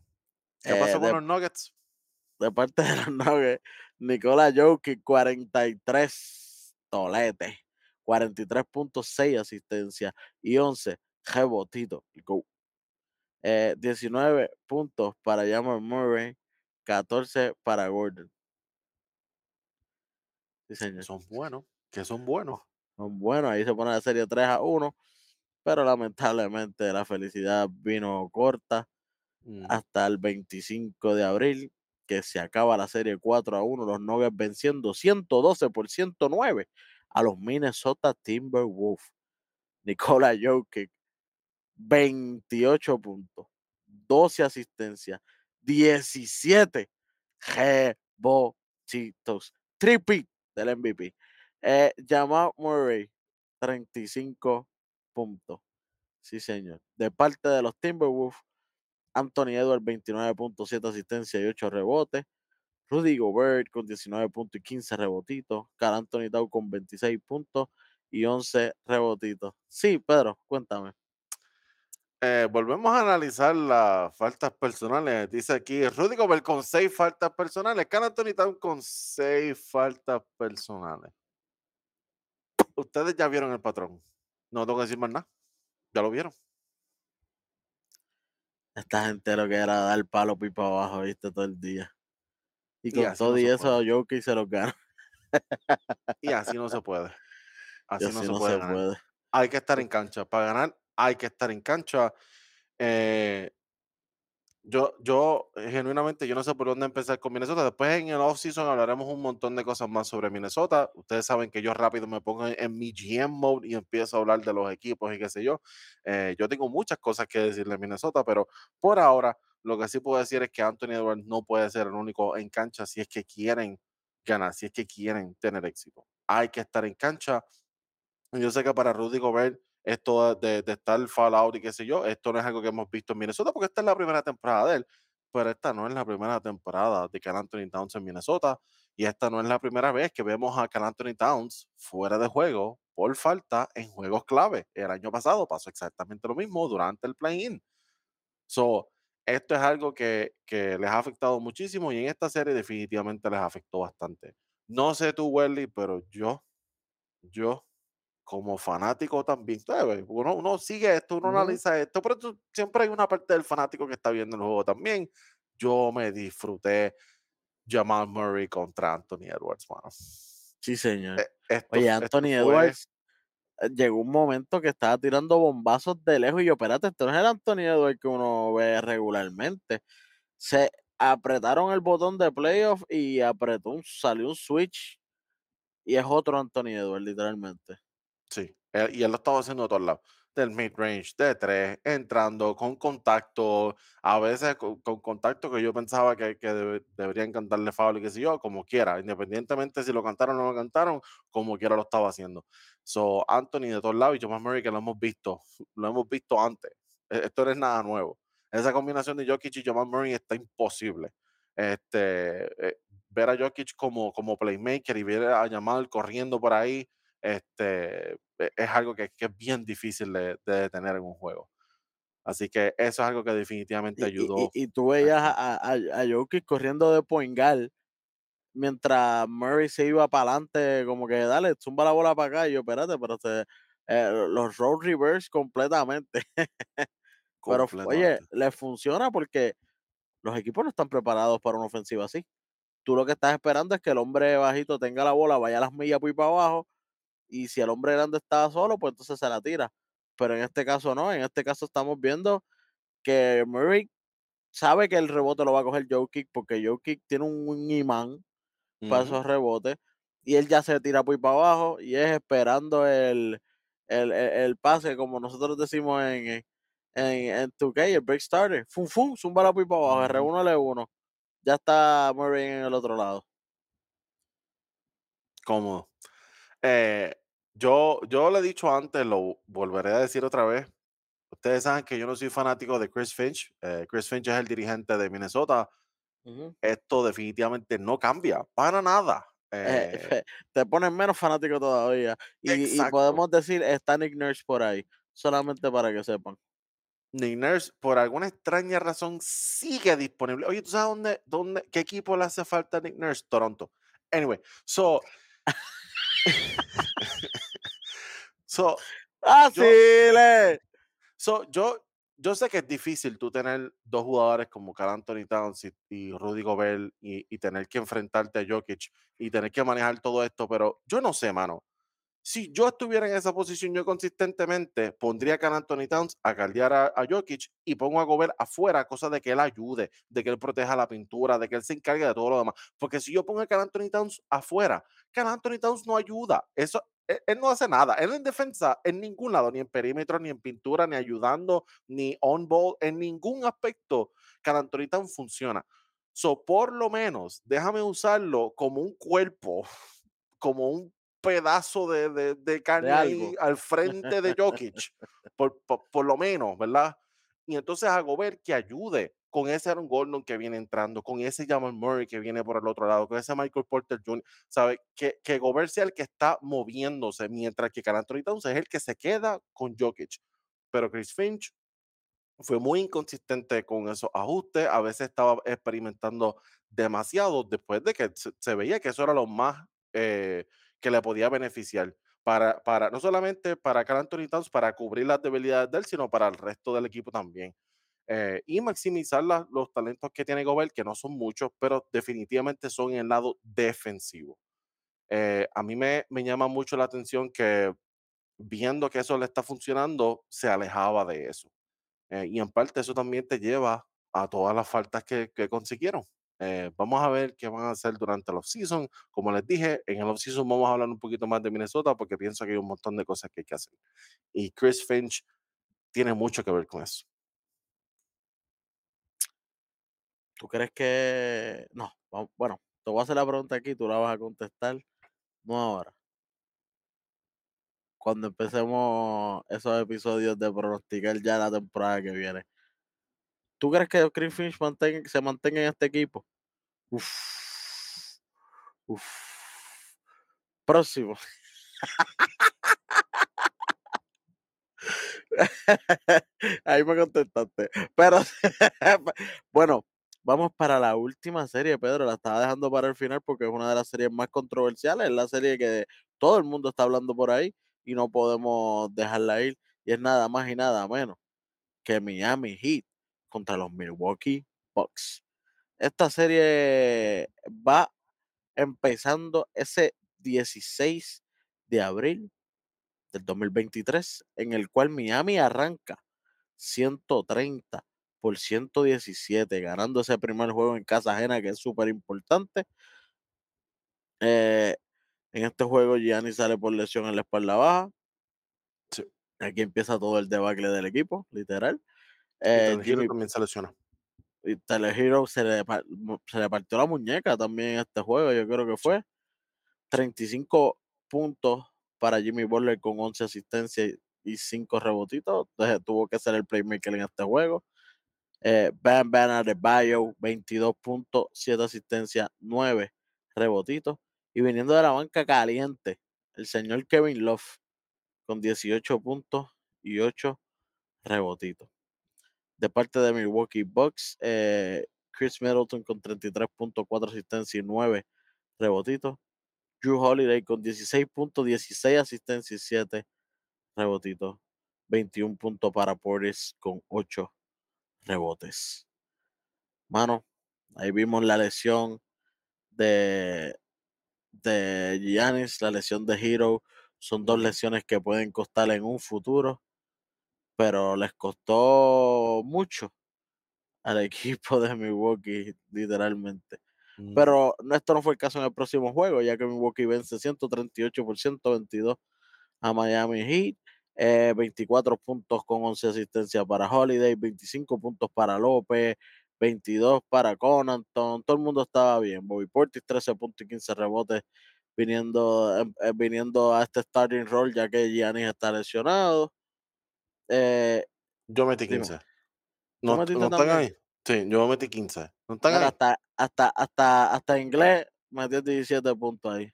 ¿Qué Eh, pasó con de, los Nuggets? de parte de los Nuggets, Nicola Jokic, 43 toletes, 43.6 asistencia y 11 rebotitos. Go. Eh, 19 puntos para Jamal Murray, 14 para Gordon. Sí, señor. Son buenos. Que son buenos. Son buenos, ahí se pone la serie 3 a 1, pero lamentablemente la felicidad vino corta Ujú. hasta el 25 de abril, que se acaba la serie 4 a 1, los Nuggets venciendo 112 por 109 a los Minnesota Timberwolves. Nikola Jokic, 28 puntos, 12 asistencias, 17 rebotitos, triple del MVP. Eh, Jamal Murray, 35 puntos. Sí, señor. De parte de los Timberwolves, Anthony Edwards, 29.7 asistencia y 8 rebotes. Rudy Gobert con 19 puntos y 15 rebotitos. Carl Anthony Towns con 26 puntos y 11 rebotitos. Sí, Pedro, cuéntame. Eh, volvemos a analizar las faltas personales. Dice aquí Rudy Gobert con 6 faltas personales. Carl Anthony Towns con 6 faltas personales. Ustedes ya vieron el patrón. No tengo que decir más nada. Ya lo vieron. Esta gente lo que era dar palo pipa abajo, viste, todo el día. Y Y con así todo no y eso, puede. Jokic se los gana. Y así no se puede. Y Así así no se no puede se puede. Hay que estar en cancha. Para ganar, hay que estar en cancha. Eh, yo, yo, eh, genuinamente, yo no sé por dónde empezar con Minnesota. Después en el off-season hablaremos un montón de cosas más sobre Minnesota. Ustedes saben que yo rápido me pongo en, en mi GM mode y empiezo a hablar de los equipos y qué sé yo. Eh, yo tengo muchas cosas que decirle a Minnesota, pero por ahora lo que sí puedo decir es que Anthony Edwards no puede ser el único en cancha si es que quieren ganar, si es que quieren tener éxito. Hay que estar en cancha. Yo sé que para Rudy Gobert esto de, de estar fall out y qué sé yo, esto no es algo que hemos visto en Minnesota porque esta es la primera temporada de él, pero esta no es la primera temporada de Carl Anthony Towns en Minnesota y esta no es la primera vez que vemos a Carl Anthony Towns fuera de juego por falta en juegos clave. El año pasado pasó exactamente lo mismo durante el play-in. So, esto es algo que, que les ha afectado muchísimo y en esta serie definitivamente les afectó bastante. No sé tú, Welly, pero yo, yo como fanático también, ¿sabes? Uno, uno sigue esto, uno analiza esto, pero tú- siempre hay una parte del fanático que está viendo el juego también. Yo me disfruté Jamal Murray contra Anthony Edwards, mano. Sí, señor. E- Esto, Oye, Anthony fue- Edwards eh, llegó un momento que estaba tirando bombazos de lejos y yo, espérate, esto no es el Anthony Edwards que uno ve regularmente. Se apretaron el botón de playoff y apretó un, salió un switch y es otro Anthony Edwards, literalmente. Sí, él- y él lo estaba haciendo de todos lados. Del mid-range, de tres, entrando, con contacto, a veces con, con contacto que yo pensaba que, que debe- deberían cantarle foul y qué sé yo, como quiera, independientemente si lo cantaron o no lo cantaron, como quiera lo estaba haciendo. So, Anthony de todos lados y Jamal Murray que lo hemos visto, lo hemos visto antes. E- Esto no es nada nuevo. Esa combinación de Jokic y Jamal Murray está imposible. Este, eh, ver a Jokic como, como playmaker y ver a Jamal corriendo por ahí, este, e- es algo que, que es bien difícil de, de detener en un juego. Así que eso es algo que definitivamente Y, ayudó. y- y tú veías a, a, a Jokic corriendo de Poingal mientras Murray se iba para adelante, como que dale, zumba la bola para acá. Y yo, espérate, pero se, eh, los road reverse completamente. Pero, oye, completamente. le funciona porque los equipos no están preparados para una ofensiva así. tú lo que estás esperando es que el hombre bajito tenga la bola, vaya a las millas por para abajo, y si el hombre grande está solo, pues entonces se la tira. Pero en este caso no, en este caso estamos viendo que Murray sabe que el rebote lo va a coger Jokic porque Jokic tiene un, imán para esos rebotes y él ya se tira por para abajo y es esperando el, el, pase, como nosotros decimos en, en, en 2K, el break starter. Fum, fum, zumba la para abajo, R1, L1. Ya está Murray en el otro lado. Cómodo. Eh, yo, yo lo he dicho antes, lo volveré a decir otra vez. Ustedes saben que yo no soy fanático de Chris Finch. Eh, Chris Finch es el dirigente de Minnesota. Esto definitivamente no cambia para nada. Eh, te pones menos fanático todavía. Y, podemos decir, está Nick Nurse por ahí, solamente para que sepan. Nick Nurse, por alguna extraña razón, sigue disponible. Oye, ¿tú sabes dónde, dónde, qué equipo le hace falta a Nick Nurse? Toronto. Anyway, so. so. ¡Ah, sí! So, yo, yo sé que es difícil tú tener dos jugadores como Carl Anthony Towns y, Rudy Gobert y, tener que enfrentarte a Jokic y tener que manejar todo esto, pero yo no sé, mano. Si yo estuviera en esa posición, yo consistentemente pondría a Carl Anthony Towns a caldear a, Jokic y pongo a Gobert afuera, cosa de que él ayude, de que él proteja la pintura, de que él se encargue de todo lo demás. Porque si yo pongo a Carl Anthony Towns afuera, Carl Anthony Towns no ayuda. Eso, él, no hace nada. Él en defensa, en ningún lado, ni en perímetro, ni en pintura, ni ayudando, ni on ball, en ningún aspecto, Carl Anthony Towns funciona. So, por lo menos, déjame usarlo como un cuerpo, como un pedazo de, de, carne al frente de Jokic, por, por, lo menos, ¿verdad? Y entonces hago ver que ayude con ese Aaron Gordon que viene entrando, con ese Jamal Murray que viene por el otro lado, con ese Michael Porter Jr., ¿sabe? Que, que Gobert sea el que está moviéndose, mientras que Carl Anthony Towns es el que se queda con Jokic. Pero Chris Finch fue muy inconsistente con esos ajustes, a veces estaba experimentando demasiado después de que se, veía que eso era lo más eh, que le podía beneficiar. Para, para, no solamente para Carl Anthony Towns, para cubrir las debilidades de él, sino para el resto del equipo también. Eh, y maximizar los talentos que tiene Gobert, que no son muchos, pero definitivamente son en el lado defensivo. Eh, a mí me, me, llama mucho la atención que viendo que eso le está funcionando, se alejaba de eso. Eh, y en parte eso también te lleva a todas las faltas que, que consiguieron. vamos a ver qué van a hacer durante el offseason. Como les dije, en el offseason vamos a hablar un poquito más de Minnesota porque pienso que hay un montón de cosas que hay que hacer. Y Chris Finch tiene mucho que ver con eso. ¿Tú crees que.? No, bueno, te voy a hacer la pregunta aquí, tú la vas a contestar. No ahora. Cuando empecemos esos episodios de pronosticar ya la temporada que viene. ¿Tú crees que Chris Finch se mantenga en este equipo? Uf. Uf. Próximo. Ahí me contestaste. Pero, bueno, Vamos para la última serie, Pedro. La estaba dejando para el final porque es una de las series más controversiales. Es la serie que todo el mundo está hablando por ahí y no podemos dejarla ir. Y es nada más y nada menos que Miami Heat contra los Milwaukee Bucks. Esta serie va empezando ese 16 de abril del 2023, en el cual Miami arranca 130 por 117, ganando ese primer juego en casa ajena, que es súper importante. Eh, en este juego Gianni sale por lesión en la espalda baja. Aquí empieza todo el debacle del equipo, literal. Eh, Jimmy, también se lesiona. Y Telehiro se le, se le partió la muñeca también en este juego, yo creo que fue. 35 puntos para Jimmy Butler con 11 asistencias y 5 rebotitos. Entonces tuvo que ser el playmaker en este juego. Eh, Bam Bam Bio, 22 puntos, 7 asistencias, 9 rebotitos. Y viniendo de la banca caliente, el señor Kevin Love con 18 puntos y 8 rebotitos. De parte de Milwaukee Bucks, eh, Chris Middleton con 33 puntos, 4 asistencias y 9 rebotitos. Drew Holiday con 16 puntos, 16 asistencias y 7 rebotitos. 21 puntos para Portis con 8 rebotes. Mano, ahí vimos la lesión de, de Giannis, la lesión de Hero, son dos lesiones que pueden costar en un futuro, pero les costó mucho al equipo de Milwaukee, literalmente. Pero no, esto no fue el caso en el próximo juego, ya que Milwaukee vence 138 por 122 a Miami Heat. Eh, 24 puntos con 11 asistencias para Holiday, 25 puntos para López, 22 para Conanton. Todo el mundo estaba bien. Bobby Portis, 13 puntos y 15 rebotes, viniendo, em, eh, viniendo a este starting role, ya que Giannis está lesionado. Eh, Yo metí dime, 15. ¿tú ¿No, no están también? ahí? Sí, yo metí 15. ¿No están Mira, ahí? hasta, hasta, hasta, hasta inglés metió 17 puntos ahí.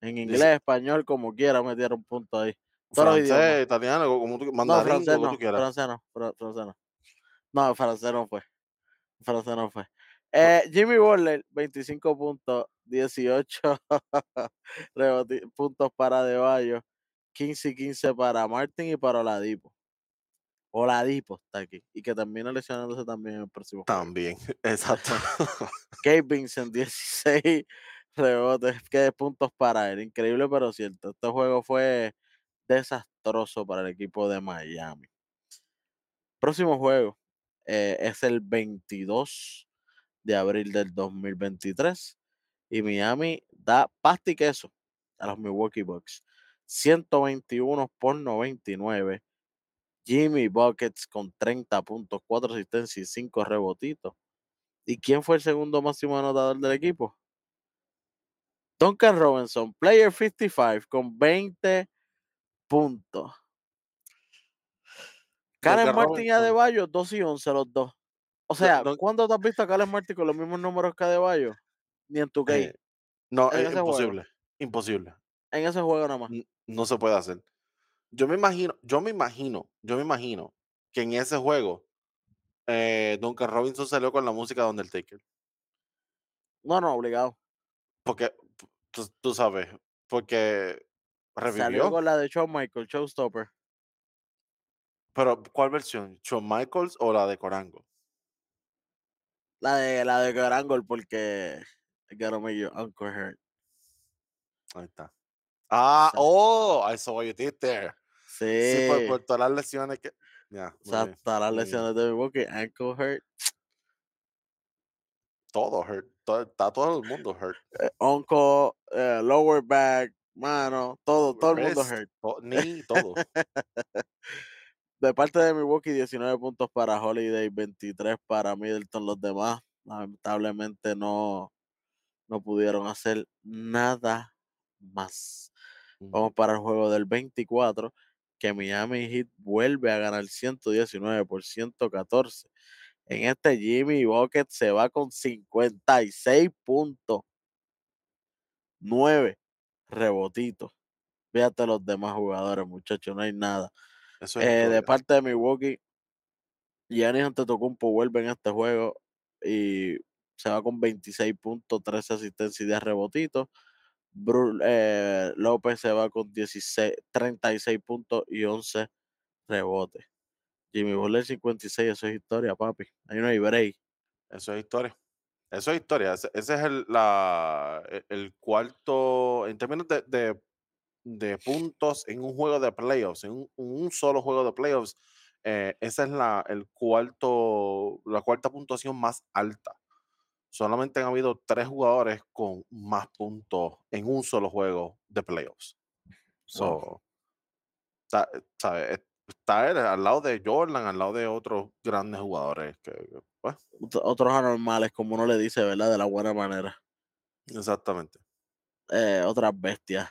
En inglés, Dice, español, como quiera, metieron puntos ahí. Idiomas. francés, italiano, como tú, No, mandarín, francés lo que no, tú quieras. francés no, fra- francés no. No, francés no fue. Francés no fue. Eh, Jimmy Butler, 25 puntos, 18 reboti- puntos para De Bayo, 15 y 15 para Martin y para Oladipo. Oladipo está aquí. Y que termina lesionándose también en el próximo juego. También, exacto. Kate Vincent, 16 rebotes, que puntos para él. Increíble, pero cierto. Este juego fue desastroso para el equipo de Miami. Próximo juego eh, es el 22 de abril del 2023 y Miami da pasta y queso a los Milwaukee Bucks. 121 por 99. Jimmy Buckets con 30 puntos, 4 asistencias y 5 rebotitos. ¿Y quién fue el segundo máximo anotador del equipo? Duncan Robinson, player 55, con 20 puntos. Karen Martin y. Adebayo, 2 y 11 los dos. O sea, Dun- ¿cuándo te has visto a Karen Martin con los mismos números que Adebayo? Ni en tu Eh, no, en es juego. imposible. Imposible. En ese juego nada más. No se puede hacer. Yo me imagino, yo me imagino, yo me imagino que en ese juego eh, Duncan Robinson salió con la música de Undertaker. No, no, obligado. Porque tú sabes, porque Salió revivió. con la de Shawn Michael, Showstopper. Pero ¿cuál versión? ¿Shawn Michaels o la de Corango? La de la de Garangol porque Gotta make your uncle hurt. Ahí está. Ah, Exacto. oh, I saw what you did there. Sí, por, Sí. por todas las lesiones que. Ya, muy bien, Hasta las muy bien. lesiones de Milwaukee, ankle hurt, Todo hurt. todo- está todo el mundo hurt. eh, uncle, eh, lower back, mano, todo, todo el mundo hurt. to- knee, todo. De parte de Milwaukee, 19 puntos para Holiday, 23 para Middleton. Los demás, lamentablemente, no, no pudieron hacer nada más. Vamos para el juego del 24, que Miami Heat vuelve a ganar 119 por 114. En este Jimmy Bucket se va con 56 puntos, 9 rebotitos. Fíjate los demás jugadores, muchachos, no hay nada. Eso es Eh, de parte de Milwaukee, Giannis Antetokounmpo vuelve en este juego y se va con 26 puntos, 13 asistencias y 10 rebotitos. Bru- eh, López se va con 16, 36 puntos y 11 rebotes. Jimmy Butler 56, eso es historia, papi. Ahí no hay break. Eso es historia. Eso es historia. Ese, ese es el, la, e- el cuarto, en términos de, de- de puntos en un juego de playoffs, en un, un solo juego de playoffs, eh, esa es la, el cuarto, la cuarta puntuación más alta. Solamente han habido tres jugadores con más puntos en un solo juego de playoffs. Wow. So, está, sabe, es- está él al lado de Jordan, al lado de otros grandes jugadores que, pues, Ot- Otros anormales, como uno le dice, ¿verdad? De la buena manera. exactamente. Eh, otras bestias.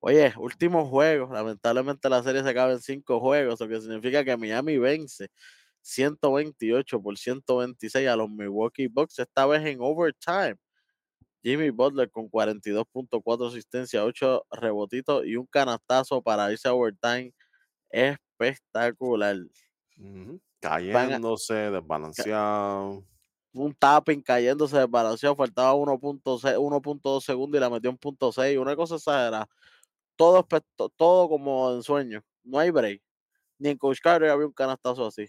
Oye, último juego. Lamentablemente la serie se acaba en cinco juegos, lo que significa que Miami vence 128 por 126 a los Milwaukee Bucks, esta vez en overtime. Jimmy Butler con 42.4 asistencia, 8 rebotitos y un canastazo para irse a overtime. Espectacular. A- Cayéndose, desbalanceado. un tapping cayéndose desbalanceado, faltaba 1.6 1.2 segundos y la metió en punto 6, una cosa exagerada. Todo, todo como en sueño, no hay break. Ni en Coach Carter había un canastazo así.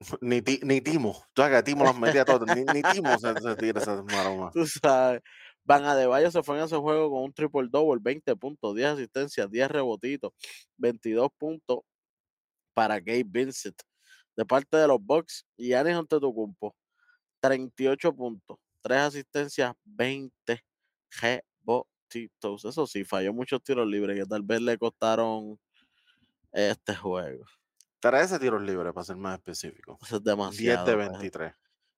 Ni, ti- ni Timo. Tú sabes que Timo las metía todas. Ni, ni Timo se, se tira esas maromas. Tú sabes. Van Adebayo se fue en ese juego con un triple double, 20 puntos, 10 asistencias, 10 rebotitos, 22 puntos para Gabe Vincent. De parte de los Bucks, Giannis Antetokounmpo, 38 puntos, 3 asistencias, 20 rebotitos. Eso sí, falló muchos tiros libres que tal vez le costaron este juego. 13 tiros libres, para ser más específico. Eso es 10 demasiado. de Pedro. 23.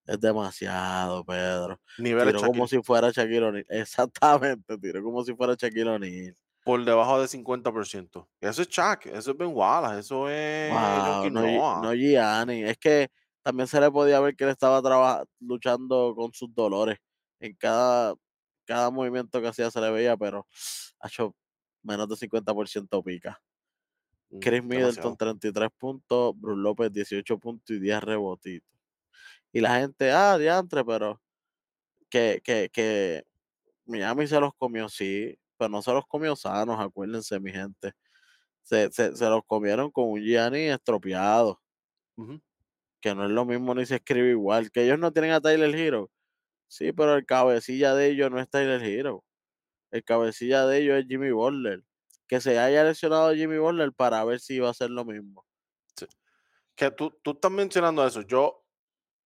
Es demasiado, Pedro. Nivel Tiró como si fuera Shaquille O'Neal. Exactamente, tiró como si fuera Shaquille O'Neal. Por debajo de 50%. Eso es Chuck, eso es Ben Wallace, eso es Wow, no, no Gianni. Es que también se le podía ver que él estaba luchando con sus dolores. En cada, cada movimiento que hacía se le veía, pero ha hecho menos de 50% pica. Mm, Chris Middleton, demasiado. 33 puntos. Bruce López, 18 puntos y 10 rebotitos. Y la gente, ah, diantre, pero que, que, que Miami se los comió, sí, pero no se los comió sanos, acuérdense, mi gente. Se, se, se los comieron con un Gianni estropeado, que no es lo mismo ni se escribe igual. Que ellos no tienen a Tyler Hero. Sí, pero el cabecilla de ellos no es Tyler Hero. El cabecilla de ellos es Jimmy Butler. Que se haya lesionado Jimmy Butler para ver si iba a ser lo mismo. Que tú, tú estás mencionando eso. Yo,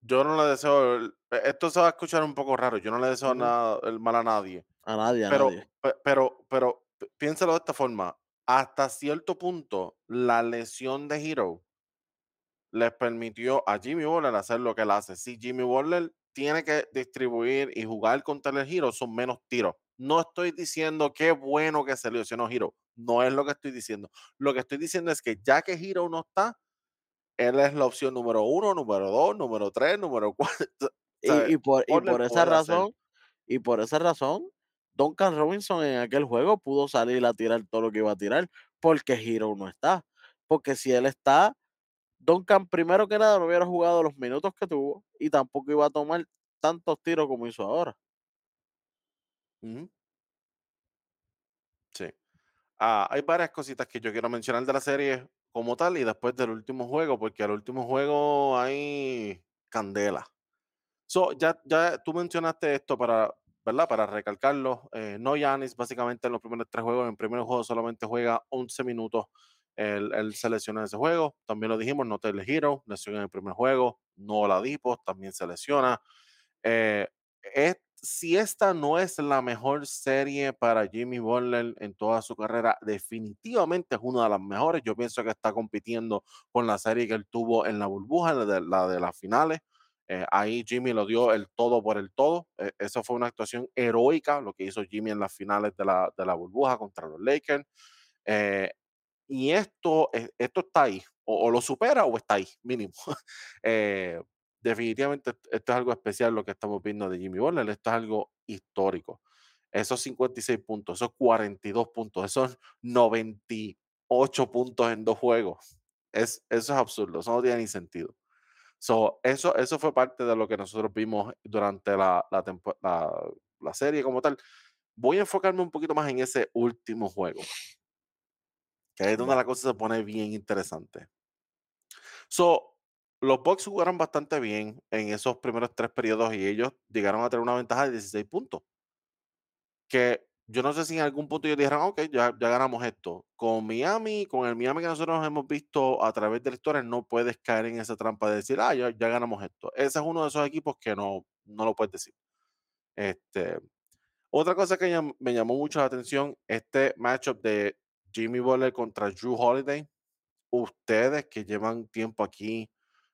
yo no le deseo. el- e- esto se va a escuchar un poco raro. Yo no le deseo nada, el mal a nadie. A nadie, a Pero, nadie. pe- pero, pero, pi- piénsalo de esta forma. Hasta cierto punto, la lesión de Hero les permitió a Jimmy Butler hacer lo que él hace. Si Jimmy Butler tiene que distribuir y jugar contra el Hero, son menos tiros. No estoy diciendo qué bueno que se lesionó Hero. No es lo que estoy diciendo. Lo que estoy diciendo es que ya que Hero no está, él es la opción número uno, número dos, número tres, número cuatro. Y, y por, y por esa hacer. razón, y por esa razón, Duncan Robinson en aquel juego pudo salir a tirar todo lo que iba a tirar, porque Hero no está. Porque si él está, Duncan primero que nada no hubiera jugado los minutos que tuvo y tampoco iba a tomar tantos tiros como hizo ahora. Sí. Ah, hay varias cositas que yo quiero mencionar de la serie como tal y después del último juego, porque al último juego hay candela. So, ya, ya tú mencionaste esto para, ¿verdad? Para recalcarlo. eh, no Yanis, básicamente en los primeros tres juegos, en el primer juego solamente juega 11 minutos. Él, él se en ese juego. También lo dijimos, no te Hero, lesión en el primer juego. No Oladipo, también se lesiona. Eh, es- si esta no es la mejor serie para Jimmy Butler en toda su carrera, definitivamente es una de las mejores. Yo pienso que está compitiendo con la serie que él tuvo en la burbuja, la de, la de las finales. Eh, ahí Jimmy lo dio el todo por el todo. Eh, eso fue una actuación heroica, lo que hizo Jimmy en las finales de la, de la burbuja contra los Lakers. Eh, y esto, eh, esto está ahí, o, o lo supera o está ahí, mínimo. Eh, definitivamente est- esto es algo especial lo que estamos viendo de Jimmy Butler, esto es algo histórico. Esos 56 puntos, esos 42 puntos, esos 98 puntos en dos juegos, es, eso es absurdo, eso no tiene ni sentido. So, eso, eso fue parte de lo que nosotros vimos durante la, la, la- la serie como tal. Voy a enfocarme un poquito más en ese último juego, que es donde la cosa se pone bien interesante. So, los Bucks jugaron bastante bien en esos primeros tres periodos y ellos llegaron a tener una ventaja de 16 puntos. Que yo no sé si en algún punto ellos dijeron, ok, ya, ya ganamos esto. Con Miami, con el Miami que nosotros hemos visto a través de la historia, no puedes caer en esa trampa de decir, ah, ya, ganamos esto. Ese es uno de esos equipos que no, no lo puedes decir. Este, otra cosa que me llamó mucho la atención, este matchup de Jimmy Butler contra Drew Holiday. Ustedes que llevan tiempo aquí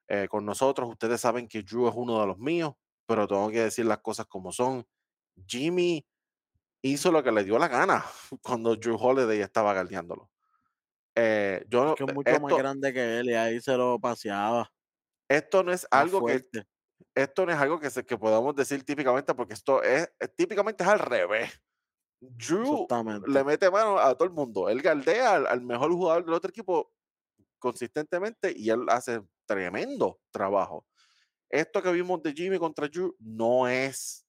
eh, con nosotros, ustedes saben que Drew es uno de los míos, pero tengo que decir las cosas como son. Jimmy hizo lo que le dio la gana cuando Drew Holiday estaba galdeándolo. Eh, yo, Es que es mucho más esto, grande que él y ahí se lo paseaba. esto no es Más algo que esto no es algo que, se, que podamos decir típicamente porque esto es, típicamente es al revés. Drew le mete mano a todo el mundo. Él galdea al, al mejor jugador del otro equipo consistentemente y él hace tremendo trabajo. Esto que vimos de Jimmy contra Drew no es,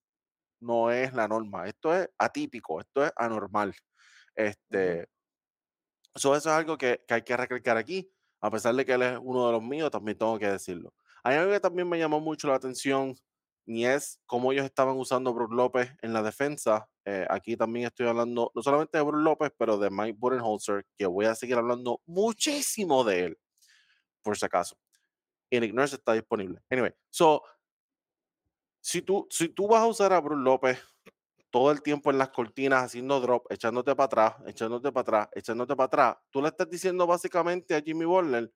no es la norma. Esto es atípico, esto es anormal. Este, so eso es algo que, que hay que recalcar aquí. A pesar de que él es uno de los míos, también tengo que decirlo. Hay algo que también me llamó mucho la atención ni es cómo ellos estaban usando a Brook López en la defensa. Eh, aquí también estoy hablando no solamente de Brook López, pero de Mike Budenholzer, que voy a seguir hablando muchísimo de él, por si acaso. Y Nick Nurse está disponible. Anyway, so, si tú, si tú vas a usar a Brook López todo el tiempo en las cortinas haciendo drop, echándote para atrás, echándote para atrás, echándote para atrás, tú le estás diciendo básicamente a Jimmy Butler,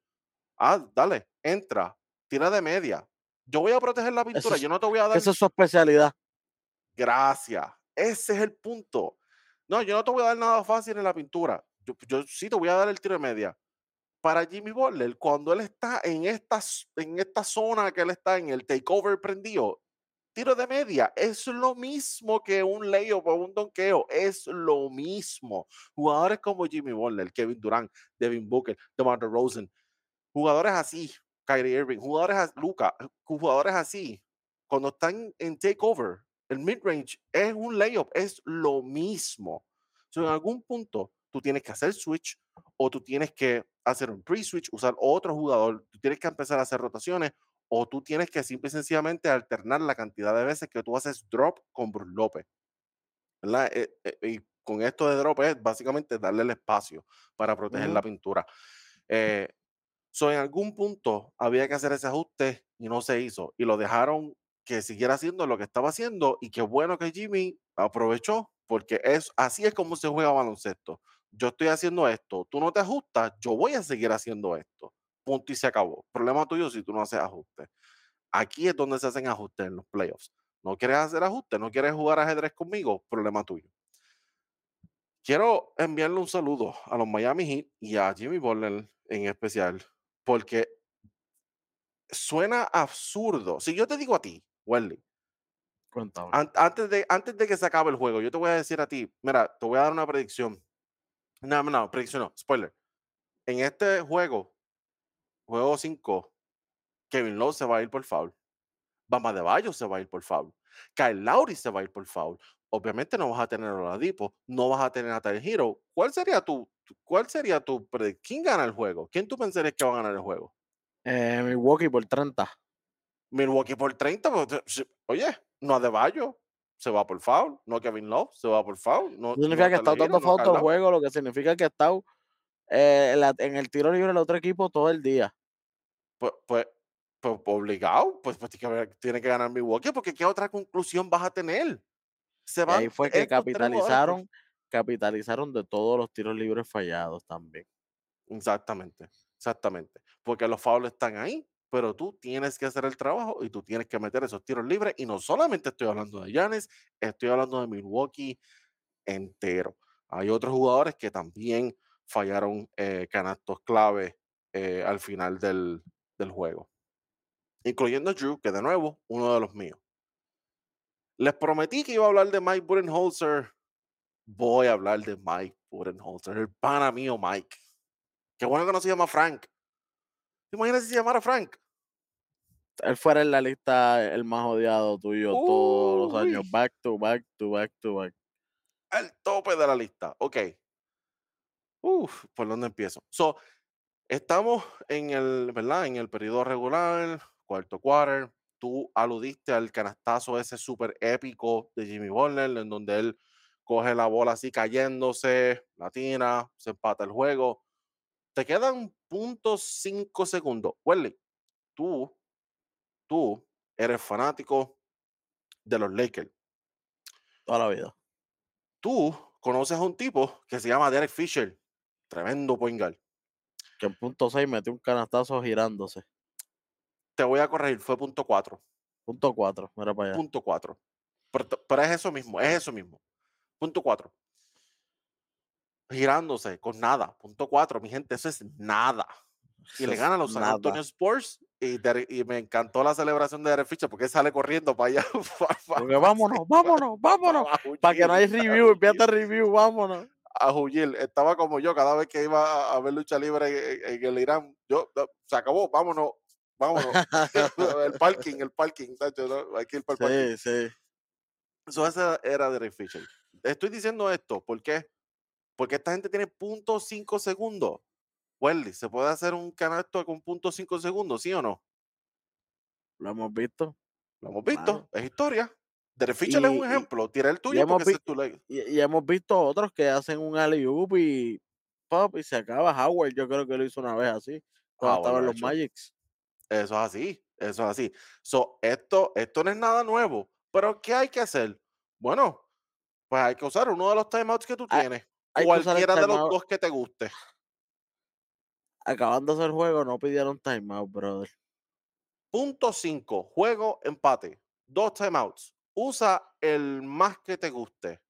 ah, dale, entra, tira de media, yo voy a proteger la pintura, es- yo no te voy a dar. Esa es su especialidad. Gracias. Ese es el punto. No, yo no te voy a dar nada fácil en la pintura. Yo, yo sí te voy a dar el tiro de media. Para Jimmy Butler, cuando él está en esta, en esta zona que él está en el takeover prendido, tiro de media es lo mismo que un layup o un donqueo. Es lo mismo. Jugadores como Jimmy Butler, Kevin Durant, Devin Booker, DeMar Rosen, jugadores así, Kyrie Irving, jugadores así, Luca, jugadores así, cuando están en takeover, el mid-range es un layup, es lo mismo. So, en algún punto tú tienes que hacer switch o tú tienes que hacer un pre-switch, usar otro jugador, tú tienes que empezar a hacer rotaciones o tú tienes que simple y sencillamente alternar la cantidad de veces que tú haces drop con Bruce López. ¿verdad? Eh, eh, y con esto de drop es básicamente darle el espacio para proteger la pintura. Eh, So, en algún punto había que hacer ese ajuste y no se hizo. Y lo dejaron que siguiera haciendo lo que estaba haciendo. Y qué bueno que Jimmy aprovechó, porque es, así es como se juega baloncesto. Yo estoy haciendo esto, tú no te ajustas, yo voy a seguir haciendo esto. Punto y se acabó. Problema tuyo si tú no haces ajustes. Aquí es donde se hacen ajustes en los playoffs. No quieres hacer ajustes, no quieres jugar ajedrez conmigo, problema tuyo. Quiero enviarle un saludo a los Miami Heat y a Jimmy Butler en especial, porque suena absurdo. Si yo te digo a ti, Welly, an- antes de, antes de que se acabe el juego, yo te voy a decir a ti, mira, te voy a dar una predicción. No, no, no, predicción no, spoiler. En este juego, juego 5, Kevin Love se va a ir por foul. Bama de Bayo se va a ir por foul. Kyle Lowry se va a ir por foul. Obviamente no vas a tener a Oladipo, no vas a tener a Tyler Hero. ¿Cuál sería tu, cuál sería tu ¿Quién gana el juego? ¿Quién tú pensarías que va a ganar el juego? Eh, Milwaukee por 30. Milwaukee por 30, pero te- si- oye, no Adebayo se va por foul, no Kevin Love se va por foul, no, significa no que está dando foul todo el juego, lo que significa que está eh, en el tiro libre del otro equipo todo el día. Pues, pues, pues, obligado, pues, pues tiene, que, ganar Milwaukee, porque ¿qué otra conclusión vas a tener? Se Y van ahí fue que por- capitalizaron, capitalizaron de todos los tiros libres fallados también. Exactamente, exactamente. Porque los fouls están ahí, pero tú tienes que hacer el trabajo y tú tienes que meter esos tiros libres. Y no solamente estoy hablando de Giannis, estoy hablando de Milwaukee entero. Hay otros jugadores que también fallaron eh, canastos clave eh, al final del, del juego, incluyendo Drew, que de nuevo, uno de los míos. Les prometí que iba a hablar de Mike Budenholzer. Voy a hablar de Mike Budenholzer, el pana mío Mike. Qué bueno que no se llama Frank. ¿Te imaginas si se llamara Frank? Él fuera en la lista el más odiado tuyo todos los años. Back to back to back to back. Al tope de la lista. Ok. Uf, ¿por dónde empiezo? So, estamos en el, ¿verdad? En el periodo regular, cuarto quarter. Tú aludiste al canastazo ese súper épico de Jimmy Butler, en donde él coge la bola así cayéndose, la tira, se empata el juego. Te quedan .5 segundos. Welly, tú, tú eres fanático de los Lakers. Toda la vida. Tú conoces a un tipo que se llama Derek Fisher, tremendo point guard. Que en punto 6 metió un canastazo girándose. Te voy a corregir, fue punto 4. Punto 4. Mira para allá. Punto 4. Pero, es eso mismo, es eso mismo. Punto 4. Girándose con nada. Punto 4, mi gente, eso es nada. Y Eso le gana a los San. Antonio Spurs. Y, me encantó la celebración de Derek Fisher porque sale corriendo para allá. Porque vámonos, vámonos, vámonos. Para que no a review, empieza huir, review, vámonos. A huir. Estaba como yo cada vez que iba a, ver lucha libre en, en el Irán. Yo, se acabó, vámonos, vámonos. el parking, el parking, tacho, ¿no? hay que ir para el parking. Sí, sí. Eso esa era Derek Fisher. Estoy diciendo esto, ¿por qué? Porque esta gente tiene punto .5 segundos. Welly, ¿se puede hacer un canasto con punto .5 segundos, sí o no? Lo hemos visto. Lo hemos visto, es historia. Derek Fisher es Y- un y- ejemplo. Tira el tuyo hemos porque ese vi- es tu. Y, y hemos visto otros que hacen un alley oop y pop y se acaba. Howard, yo creo que lo hizo una vez así, cuando Howard estaba en lo ha los hecho. Magics. Eso es así, eso es así. So, esto, esto no es nada nuevo. Pero, ¿qué hay que hacer? Bueno, pues hay que usar uno de los timeouts que tú Hay- tienes. hay Cualquiera de los dos que te guste. Acabándose el juego, no pidieron timeout, brother. Punto 5. Juego empate. Dos timeouts. Usa el más que te guste.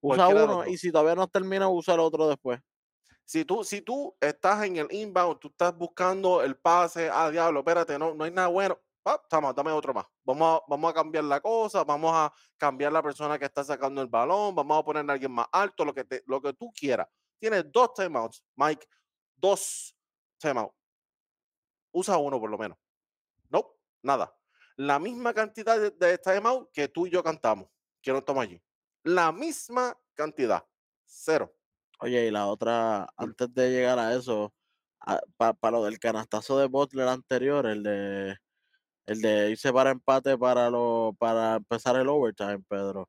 Usa uno y si todavía no termina, usa el otro después. Si tú, si tú estás en el inbound, tú estás buscando el pase, ah, diablo, espérate, no, no hay nada bueno. Ah, dame otro más. Vamos a, vamos a cambiar la cosa, vamos a cambiar la persona que está sacando el balón, vamos a poner a alguien más alto, lo que, te, lo que tú quieras. Tienes dos timeouts, Mike, dos timeouts. Usa uno por lo menos. No, nada. La misma cantidad de, de timeout que tú y yo cantamos, que no estamos allí. La misma cantidad. Cero. Oye, y la otra, antes de llegar a eso, para lo del canastazo de Butler anterior, el de el de irse para empate para lo, para empezar el overtime, Pedro,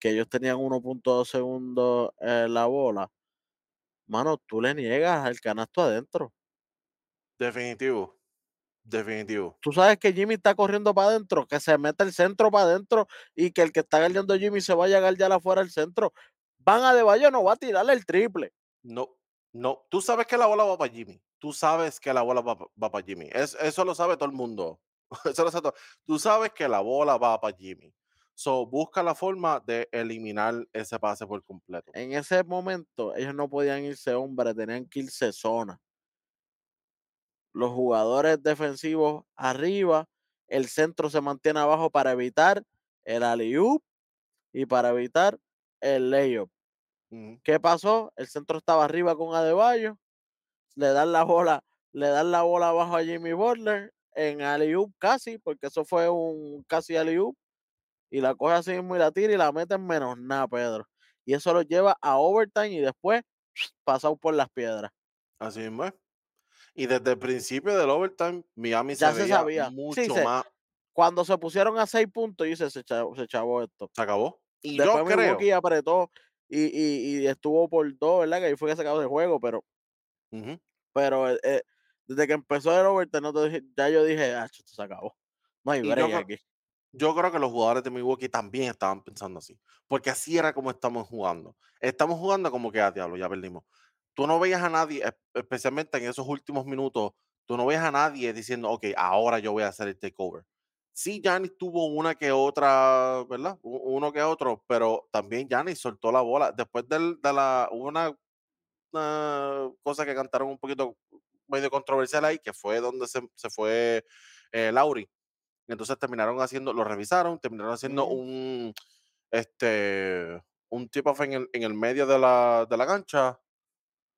que ellos tenían 1.2 segundos en la bola. Mano, tú le niegas al canasto adentro. Definitivo. Definitivo. Tú sabes que Jimmy está corriendo para adentro, que se mete el centro para adentro y que el que está guardiando Jimmy se vaya a guardiar afuera del centro. Van a De Bayo, no va a tirarle el triple. No, no. Tú sabes que la bola va para Jimmy. Tú sabes que la bola va, va para Jimmy. Es, eso lo sabe todo el mundo. Eso lo sabe todo. Tú sabes que la bola va para Jimmy. So, busca la forma de eliminar ese pase por completo. En ese momento, ellos no podían irse hombre, tenían que irse zona. Los jugadores defensivos arriba, el centro se mantiene abajo para evitar el alley y para evitar el layup. ¿Qué pasó? El centro estaba arriba con Adebayo, le dan la bola, le dan la bola abajo a Jimmy Butler en alley casi, porque eso fue un casi alley y la coge así mismo y la tira y la mete en menos nada, Pedro. Y eso lo lleva a overtime y después pasado por las piedras. Así mismo es. Y desde el principio del overtime, Miami Ya se, se veía sabía. Sí, mucho se- más. Cuando se pusieron a seis puntos, dice, se chavó, se chavó esto. Se acabó. Y Después yo creo. Milwaukee apretó y, y, y estuvo por dos, ¿verdad? Que ahí fue que se acabó el juego, pero, pero eh, eh, desde que empezó el overtime, no te ya yo dije, ah, esto se acabó. No hay Y yo break aquí. yo creo que los jugadores de Milwaukee también estaban pensando así, porque así era como estamos jugando. Estamos jugando como que a diablo, ya perdimos. Tú no veías a nadie, es- especialmente en esos últimos minutos, tú no veías a nadie diciendo, ok, ahora yo voy a hacer el takeover. Sí, Giannis tuvo una que otra, ¿verdad? Uno que otro, pero también Giannis soltó la bola. Después del- de la, una, una cosa que cantaron un poquito medio controversial ahí, que fue donde se, se fue eh, Lauri. Entonces terminaron haciendo, lo revisaron, terminaron haciendo un, este, un tip off en el, en el medio de la, de la cancha.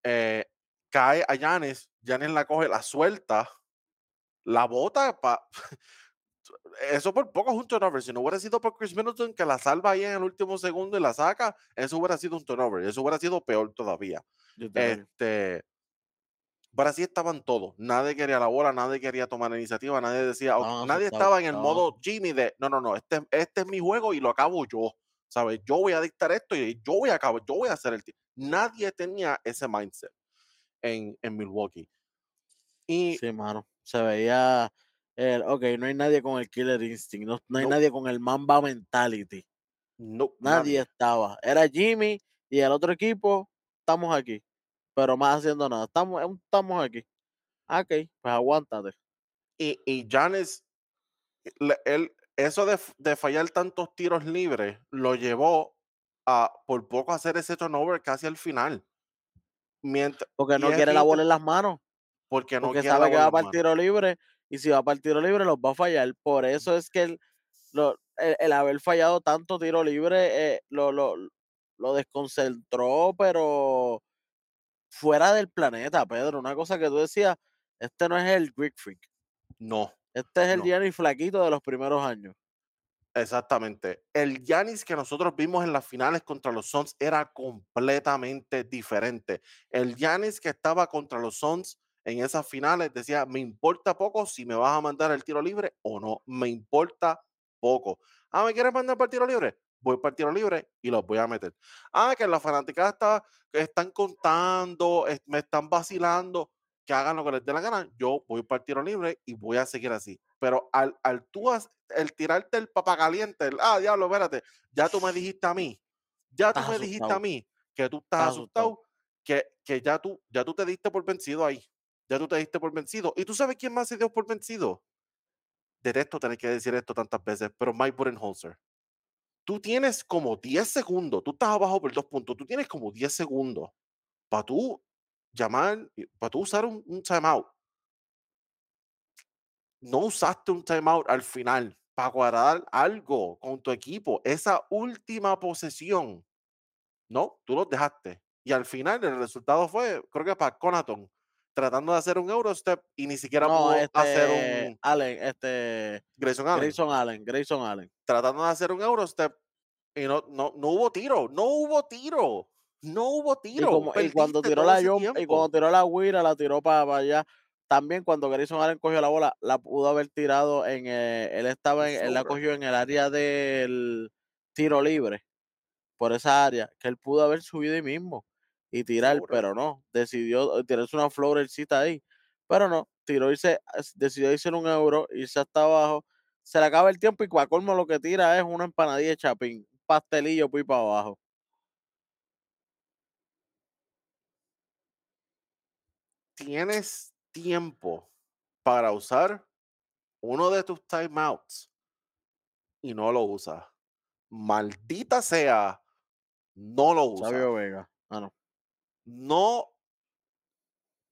Eh, cae a Yanis, Yanis la coge, la suelta, la bota pa- Eso por poco es un turnover. Si no hubiera sido por Chris Middleton que la salva ahí en el último segundo y la saca, eso hubiera sido un turnover. Eso hubiera sido peor todavía. Este, pero así estaban todos. Nadie quería la bola, nadie quería tomar la iniciativa, nadie decía, Estaban nadie asustados, estaba en el estaban modo Jimmy de, no, no, no, este, este es mi juego y lo acabo yo. ¿Sabes? Yo voy a dictar esto y yo voy a acabar, yo voy a hacer el ti-". Nadie tenía ese mindset en, en Milwaukee. Y Sí, mano. Se veía, el, ok, no hay nadie con el killer instinct, no, no hay No. nadie con el mamba mentality. no, Nadie estaba. Era Jimmy y el otro equipo, estamos aquí. Pero más haciendo nada. Estamos, estamos aquí. Ah, Ok, pues aguántate. Y, y Giannis, le- él, eso de, de fallar tantos tiros libres lo llevó a por poco hacer ese turnover casi al final. Mientras, Porque no quiere la bola en las manos. porque no Porque quiere la sabe que va para el tiro libre. Y si va para el tiro libre, los va a fallar. Por eso es que el, lo- el, el haber fallado tanto tiro libre eh, lo, lo, lo desconcentró, pero fuera del planeta, Pedro. Una cosa que tú decías, este no es el Greek Freak. No, Este es el No. Gianni flaquito de los primeros años. exactamente. El Giannis que nosotros vimos en las finales contra los Suns era completamente diferente. El Giannis que estaba contra los Suns en esas finales decía, me importa poco si me vas a mandar el tiro libre o no, me importa poco. Ah, ¿me quieres mandar para el tiro libre? Voy para el tiro libre y los voy a meter. Ah, que las fanáticas está, están contando, me están vacilando, que hagan lo que les dé la gana. Yo voy para el tiro libre y voy a seguir así. Pero al, al tú, el tirarte el papagaliente, el, ah, diablo, espérate, ya tú me dijiste a mí, ya tú me dijiste a mí que tú estás, asustado, Que, que, ya, tú, ya tú te diste por vencido ahí. Ya tú te diste por vencido. ¿Y tú sabes quién más se dio por vencido? Detesto tener que decir esto tantas veces, pero Mike Budenholzer. Tú tienes como 10 segundos, tú estás abajo por dos puntos, tú tienes como 10 segundos para tú llamar, para tú usar un, un timeout. No usaste un timeout al final para guardar algo con tu equipo. Esa última posesión, no, tú los dejaste. Y al final el resultado fue, creo que para Conaton, tratando de hacer un Eurostep y ni siquiera pudo hacer este, un. Allen, este. Grayson Allen. Grayson Allen, Grayson Allen. Tratando de hacer un Eurostep y no, no, no hubo tiro, no hubo tiro. No hubo tiro. Y, cuando tiró la y cuando tiró la Wira, la tiró para, allá. También cuando Grayson Allen cogió la bola, la pudo haber tirado en eh, él estaba en, él la cogió en el área del tiro libre, por esa área, que él pudo haber subido ahí mismo y tirar, pero no, decidió tirarse una florercita ahí, pero no, tiró irse, decidió irse en un euro, irse hasta abajo, se le acaba el tiempo y para colmo lo que tira es una empanadilla de chapín, un pastelillo pues para abajo. Tienes tiempo para usar uno de tus timeouts y no lo usas. Maldita sea, no lo usas. Sabio Vega. Ah, no. No,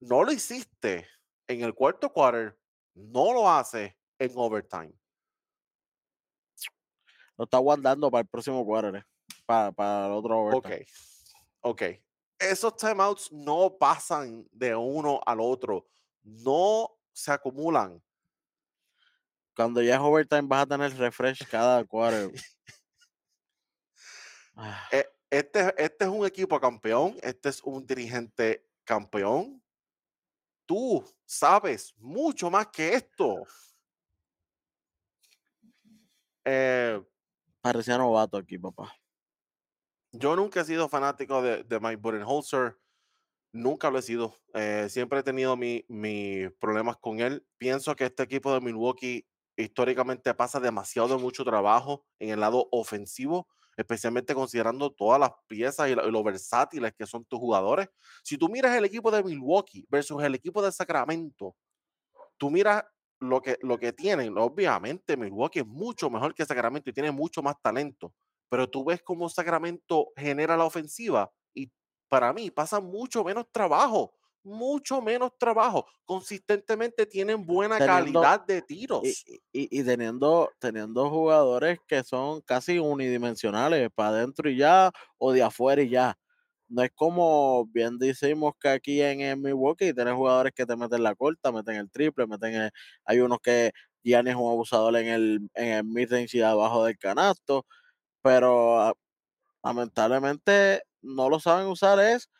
no lo hiciste en el cuarto quarter, no lo hace en overtime. Lo está guardando para el próximo quarter, eh, para, para el otro overtime. Ok, ok esos timeouts no pasan de uno al otro, no se acumulan. Cuando ya es overtime vas a tener refresh cada quarter. Ah. E, este, este es un equipo campeón, este es un dirigente campeón. Tú sabes mucho más que esto. Eh, Parecía novato aquí, papá. Yo nunca he sido fanático de, de Mike Budenholzer. Nunca lo he sido. Eh, siempre he tenido mis problemas con él. Pienso que este equipo de Milwaukee históricamente pasa demasiado mucho trabajo en el lado ofensivo, especialmente considerando todas las piezas y lo, versátiles que son tus jugadores. Si tú miras el equipo de Milwaukee versus el equipo de Sacramento, tú miras lo que, lo que tienen. Obviamente, Milwaukee es mucho mejor que Sacramento y tiene mucho más talento pero tú ves cómo Sacramento genera la ofensiva y para mí pasa mucho menos trabajo, mucho menos trabajo. Consistentemente tienen buena calidad de tiros. Y, teniendo, teniendo jugadores que son casi unidimensionales, para adentro y ya, o de afuera y ya. No es como bien decimos que aquí en, en Milwaukee tienes jugadores que te meten la corta, meten el triple, meten hay unos que ya es un abusador en el, en el mid-range y abajo del canasto pero ah, lamentablemente no lo saben usar es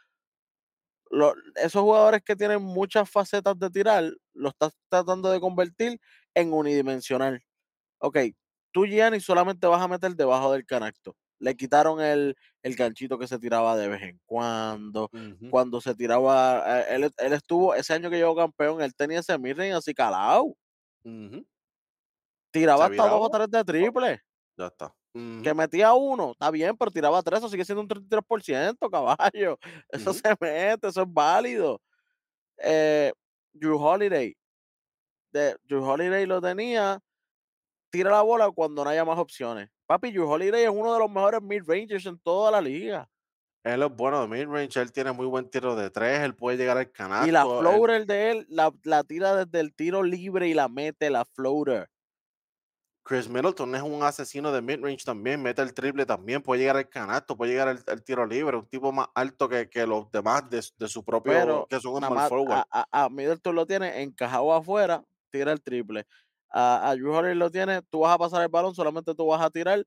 esos jugadores que tienen muchas facetas de tirar, lo estás tratando de convertir en unidimensional. Ok, tú Gianni solamente vas a meter debajo del canasto. Le quitaron el, el ganchito que se tiraba de vez en cuando. Cuando se tiraba, eh, él, él, estuvo, ese año que llegó campeón, él tenía ese mirren así calado. Tiraba hasta dos o tres de triple. Ya está. Que metía uno, está bien, pero tiraba tres, eso sigue siendo un 33%, caballo. Eso se mete, eso es válido. Eh, Drew Holiday. De, Drew Holiday lo tenía. Tira la bola cuando no haya más opciones. Papi, Drew Holiday es uno de los mejores mid-rangers en toda la liga. Él es bueno de mid-range, él tiene muy buen tiro de tres, él puede llegar al canal. Y la floater de él, la, la, tira desde el tiro libre y la mete, la floater. Chris Middleton es un asesino de mid-range también, mete el triple también, puede llegar al canasto, puede llegar al, tiro libre, un tipo más alto que, que los demás de, de, su propio, que son un forward. A, a, Middleton lo tiene encajado afuera, tira el triple. A, a Drew Holiday lo tiene, tú vas a pasar el balón, solamente tú vas a tirar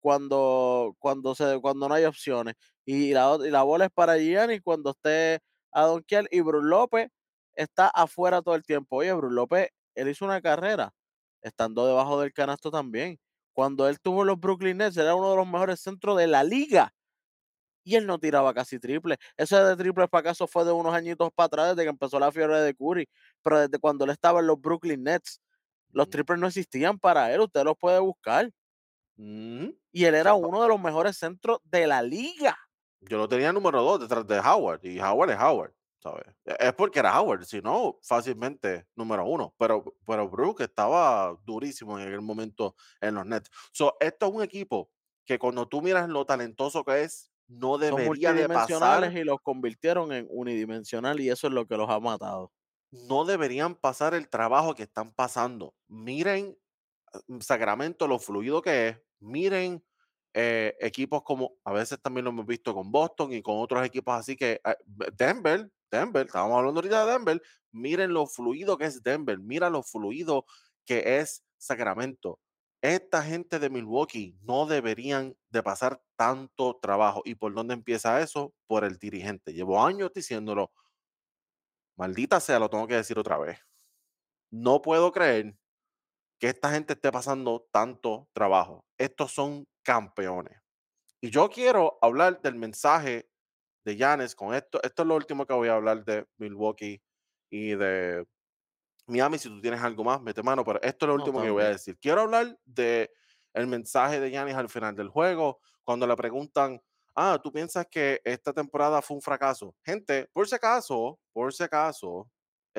cuando, cuando, se, cuando no hay opciones. Y la, y la bola es para Gianni cuando esté a Donkiel y Bruce López está afuera todo el tiempo. Oye, Bruce López, él hizo una carrera estando debajo del canasto también. Cuando él tuvo los Brooklyn Nets, era uno de los mejores centros de la liga. Y él no tiraba casi triple. Ese de triple para acaso fue de unos añitos para atrás, desde que empezó la fiebre de Curry. Pero desde cuando él estaba en los Brooklyn Nets, los triples no existían para él. Usted los puede buscar. Y él era uno de los mejores centros de la liga. Yo lo tenía número dos detrás de Howard. Y Howard es Howard. ¿Sabes? E, es porque era Howard, si no, fácilmente número uno. Pero, pero Brook estaba durísimo en aquel momento en los Nets. So, esto es un equipo que cuando tú miras lo talentoso que es, no debería de pasar. y los convirtieron en unidimensional y eso es lo que los ha matado. No deberían pasar el trabajo que están pasando. Miren mm, Sacramento, lo fluido que es. Miren eh, equipos como, a veces también lo hemos visto con Boston y con otros equipos así que eh, Denver, Denver, estábamos hablando ahorita de Denver, miren lo fluido que es Denver, mira lo fluido que es Sacramento. Esta gente de Milwaukee no deberían de pasar tanto trabajo. ¿Y por dónde empieza eso? Por el dirigente. Llevo años diciéndolo. Maldita sea, lo tengo que decir otra vez. No puedo creer que esta gente esté pasando tanto trabajo. Estos son campeones. Y yo quiero hablar del mensaje de Yanes con esto. Esto es lo último que voy a hablar de Milwaukee y de Miami. Si tú tienes algo más, mete mano, pero esto es lo último que voy a decir. Quiero hablar de el mensaje de Yanis al final del juego, cuando le preguntan, ah, ¿tú piensas que esta temporada fue un fracaso? Gente, por si acaso, por si acaso,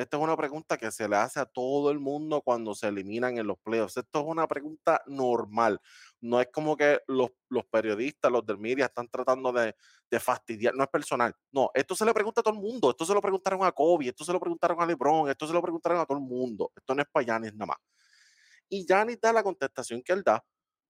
esta es una pregunta que se le hace a todo el mundo cuando se eliminan en los playoffs. Esto es una pregunta normal. No es como que los, los periodistas, los del media están tratando de, de, fastidiar. No es personal. No, esto se le pregunta a todo el mundo. Esto se lo preguntaron a Kobe, esto se lo preguntaron a LeBron, esto se lo preguntaron a todo el mundo. Esto no es para Giannis nada más. Y Giannis da la contestación que él da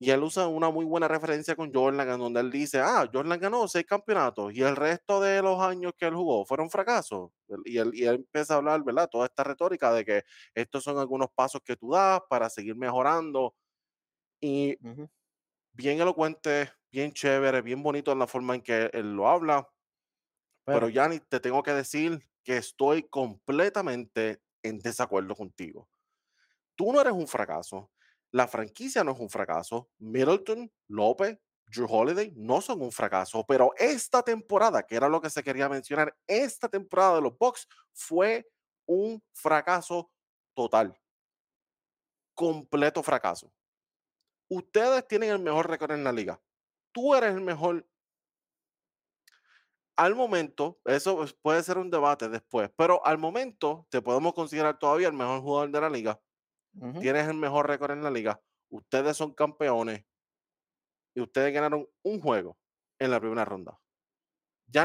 y él usa una muy buena referencia con Jordan, en donde él dice, ah, Jordan ganó seis campeonatos y el resto de los años que él jugó fueron fracasos. Y él, y él empieza a hablar, ¿verdad? Toda esta retórica de que estos son algunos pasos que tú das para seguir mejorando. Y bien elocuente, bien chévere, bien bonito en la forma en que él lo habla. Pero, Pero Yanni, te tengo que decir que estoy completamente en desacuerdo contigo. Tú no eres un fracaso la franquicia no es un fracaso. Middleton, López, Drew Holiday no son un fracaso, pero esta temporada, que era lo que se quería mencionar, esta temporada de los Bucks fue un fracaso total. Completo fracaso. Ustedes tienen el mejor récord en la liga. Tú eres el mejor. Al momento, eso puede ser un debate después, pero al momento te podemos considerar todavía el mejor jugador de la liga tienes el mejor récord en la liga, ustedes son campeones y ustedes ganaron un juego en la primera ronda.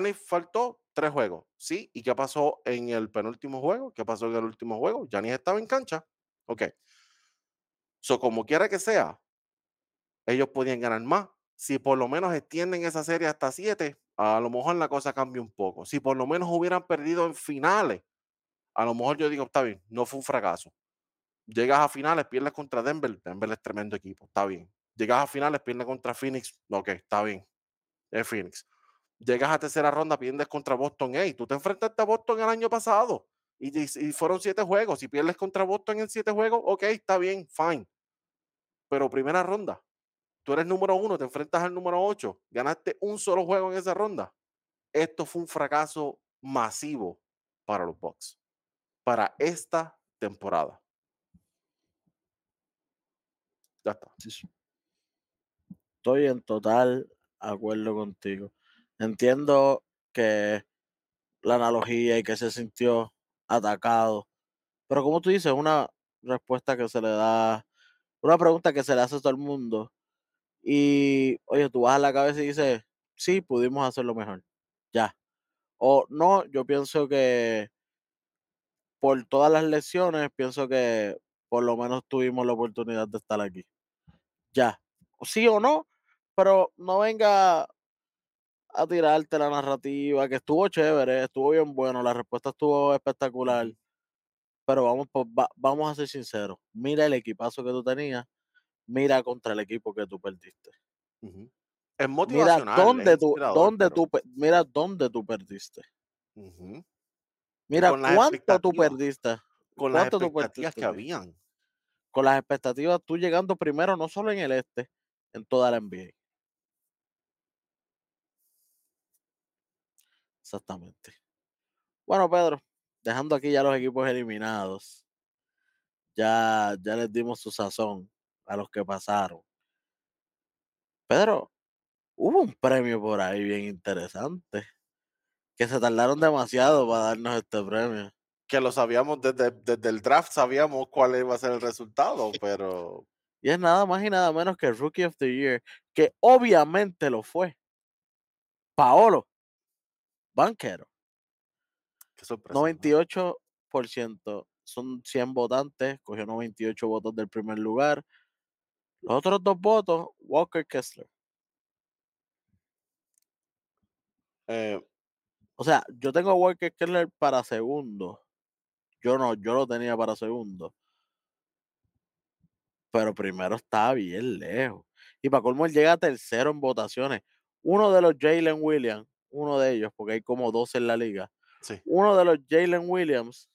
Ni faltó tres juegos, ¿sí? ¿Y qué pasó en el penúltimo juego? ¿Qué pasó en el último juego? Yanis estaba en cancha. Ok. So, como quiera que sea, ellos podían ganar más. Si por lo menos extienden esa serie hasta siete, a lo mejor la cosa cambia un poco. Si por lo menos hubieran perdido en finales, a lo mejor yo digo, está bien, no fue un fracaso. Llegas a finales, pierdes contra Denver. Denver es tremendo equipo, está bien. Llegas a finales, pierdes contra Phoenix. Ok, está bien. Es Phoenix. Llegas a tercera ronda, pierdes contra Boston. Hey, tú te enfrentaste a Boston el año pasado y, y fueron siete juegos. Si pierdes contra Boston en siete juegos, ok, está bien, fine. Pero primera ronda, tú eres número uno, te enfrentas al número ocho, ganaste un solo juego en esa ronda. Esto fue un fracaso masivo para los Bucks, para esta temporada. Está. Estoy en total acuerdo contigo. Entiendo que la analogía y que se sintió atacado. Pero como tú dices, una respuesta que se le da, una pregunta que se le hace a todo el mundo. Y, oye, tú a la cabeza y dices, sí, pudimos hacerlo mejor. Ya. O no, yo pienso que por todas las lesiones, pienso que por lo menos tuvimos la oportunidad de estar aquí ya. Sí o no, pero no venga a tirarte la narrativa, que estuvo chévere, estuvo bien bueno, la respuesta estuvo espectacular. Pero vamos, vamos a ser sinceros. Mira el equipazo que tú tenías, mira contra el equipo que tú perdiste. Es motivacional. Mira dónde, tú, dónde tú, mira dónde tú perdiste. Mira, ¿cuánto tú expectativas. perdiste? Con las ¿Cuánto tú expectativas perdiste, que habían. Con las expectativas, tú llegando primero, no solo en el este, en toda la NBA. Exactamente. Bueno, Pedro, dejando aquí ya los equipos eliminados, ya, ya les dimos su sazón a los que pasaron. Pedro, hubo un premio por ahí bien interesante, que se tardaron demasiado para darnos este premio. Que lo sabíamos desde, desde el draft, sabíamos cuál iba a ser el resultado, pero Y es nada más y nada menos que el Rookie of the Year, que obviamente lo fue. Paolo Banquero. qué sorpresa. ¿no? 98%. Son 100 votantes, cogió 98 votos del primer lugar. Los otros dos votos, Walker Kessler. Eh, O sea, yo tengo a Walker Kessler para segundo. Yo no, yo lo tenía para segundo. Pero primero está bien lejos. Y para colmo, él llega a tercero en votaciones. Uno de los Jalen Williams, uno de ellos, porque hay como 12 en la liga. sí, Uno de los Jalen Williams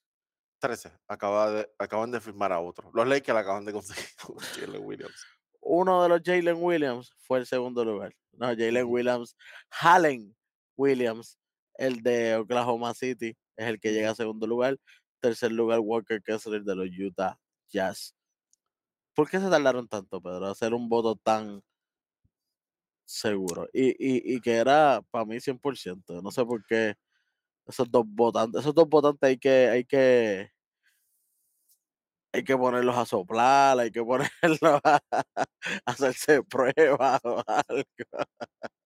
13. Acaba de, acaban de firmar a otro. Los Lakers acaban de conseguir con Jalen Williams. uno de los Jalen Williams fue el segundo lugar. No, Jalen. Williams, Hallen Williams, el de Oklahoma City, es el que llega a segundo lugar. Tercer lugar, Walker Kessler de los Utah Jazz. ¿Por qué se tardaron tanto, Pedro, hacer un voto tan seguro? Y, y, y que era para mí 100%. No sé por qué esos dos votantes, esos dos votantes hay que, hay que, hay que ponerlos a soplar, hay que ponerlos a, hacerse pruebas o algo.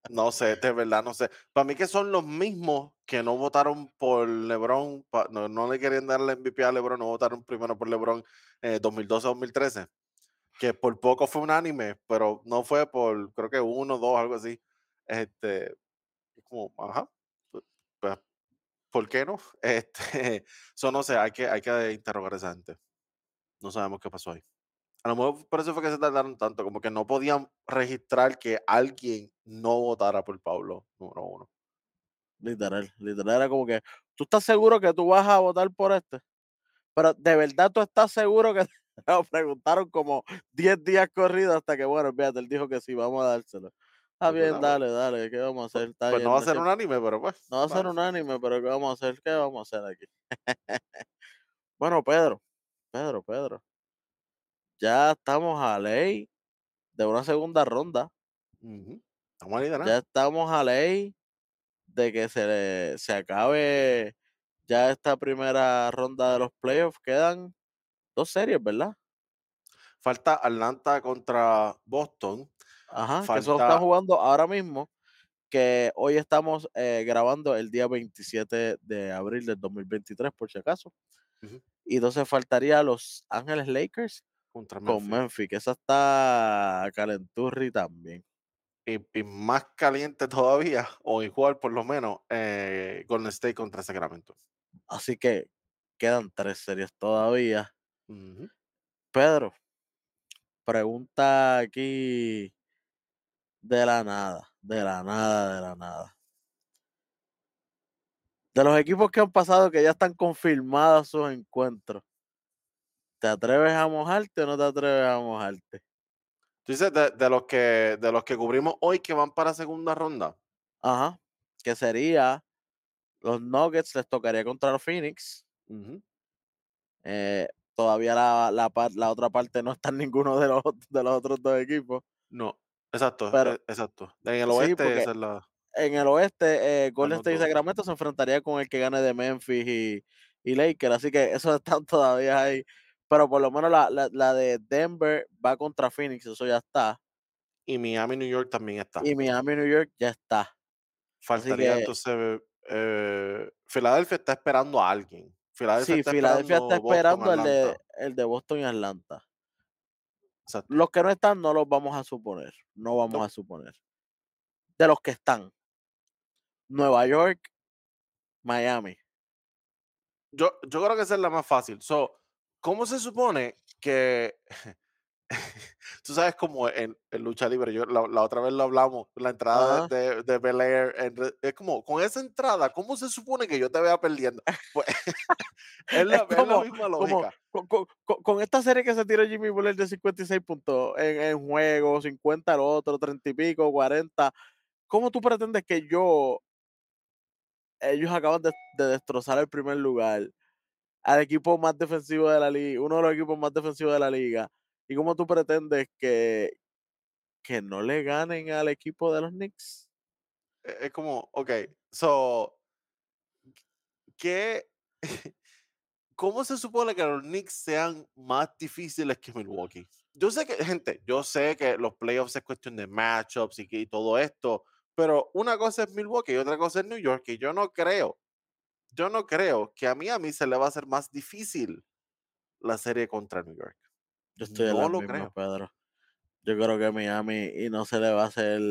No sé, de verdad, no sé. Para mí que son los mismos que no votaron por LeBron, no, no le querían dar la MVP a LeBron, no votaron primero por LeBron eh, 2012-2013, que por poco fue unánime, pero no fue por, creo que uno, dos, algo así. Este, es como, ajá, pu- pues, ¿por qué no? Este, eso no sé, hay que, hay que interrogar a esa gente. No sabemos qué pasó ahí. A lo mejor por eso fue que se tardaron tanto, como que no podían registrar que alguien no votara por Pablo, número uno. Literal, literal era como que, ¿tú estás seguro que tú vas a votar por este? Pero de verdad tú estás seguro que lo preguntaron como 10 días corridos hasta que, bueno, fíjate, él dijo que sí, vamos a dárselo. Está Pues, bien, ¿verdad? dale, dale, ¿qué vamos a Pues, hacer? Está pues bien, no va a ser siempre- unánime, pero pues. no va a ser va. unánime, pero ¿qué vamos a hacer? ¿Qué vamos a hacer aquí? bueno, Pedro, Pedro, Pedro, ya estamos a ley de una segunda ronda. Estamos ahí de nada. Ya estamos a ley de que se, le- se acabe ya esta primera ronda de los playoffs. Quedan dos series, ¿verdad? Falta Atlanta contra Boston. Ajá, que eso están jugando ahora mismo, que hoy estamos eh, grabando el día 27 de abril del 2023, por si acaso. Ujú. Y entonces faltaría Los Ángeles Lakers Contra con Memphis. Memphis, que esa está calenturri también. Y, y más caliente todavía, o igual por lo menos, eh, Golden State contra Sacramento. Así que quedan tres series todavía. Pedro, pregunta aquí de la nada, de la nada, de la nada. De los equipos que han pasado que ya están confirmados sus encuentros, ¿te atreves a mojarte o no te atreves a mojarte? Tú dices de, de los que, de los que cubrimos hoy que van para segunda ronda. Ajá, que sería los Nuggets les tocaría contra los Phoenix. Eh, todavía la, la, otra parte no está en ninguno de los, de los otros dos equipos. No, exacto, Pero- e- exacto. En el Sí, oeste porque- esa es la. En el oeste, eh, Golden State y. Sacramento se enfrentaría con el que gane de Memphis y, y Lakers, así que esos están todavía ahí. Pero por lo menos la, la, la de Denver va contra Phoenix, eso ya está. Y Miami, New York también está. Y Miami, New York ya está. Faltaría que- entonces. eh, Filadelfia está esperando a alguien. Filadelfia Sí, está Filadelfia está esperando Boston, esperando el de, el de Boston y Atlanta. Exacto. Los que no están no los vamos a suponer. No vamos No. a suponer. De los que están. Nueva York, Miami. Yo, yo creo que esa es la más fácil. So, ¿Cómo se supone que tú sabes como en, en lucha libre, yo la, la otra vez lo hablamos, la entrada de, de, en re- es como, con esa entrada, ¿cómo se supone que yo te vea perdiendo? Pues es Es la, es la como misma lógica. co co co con esta serie que se tiró Jimmy Butler de 56 puntos en en juego, 50 el otro, 30 y pico, 40, ¿cómo tú pretendes que yo ellos acaban de de destrozar el primer lugar, al equipo más defensivo de la liga, uno de los equipos más defensivos de la liga, y cómo tú pretendes que que no le ganen al equipo de los Knicks? Es, es como, ok, so, ¿qué, ¿cómo se supone que los Knicks sean más difíciles que Milwaukee? Yo sé que, gente, yo sé que los playoffs es cuestión de matchups y, que, y todo esto, pero una cosa es Milwaukee y otra cosa es New York, y yo no creo, yo no creo que a Miami se le va a hacer más difícil la serie contra New York. Yo estoy No lo creo. Pedro. Yo creo que Miami y no se le va a hacer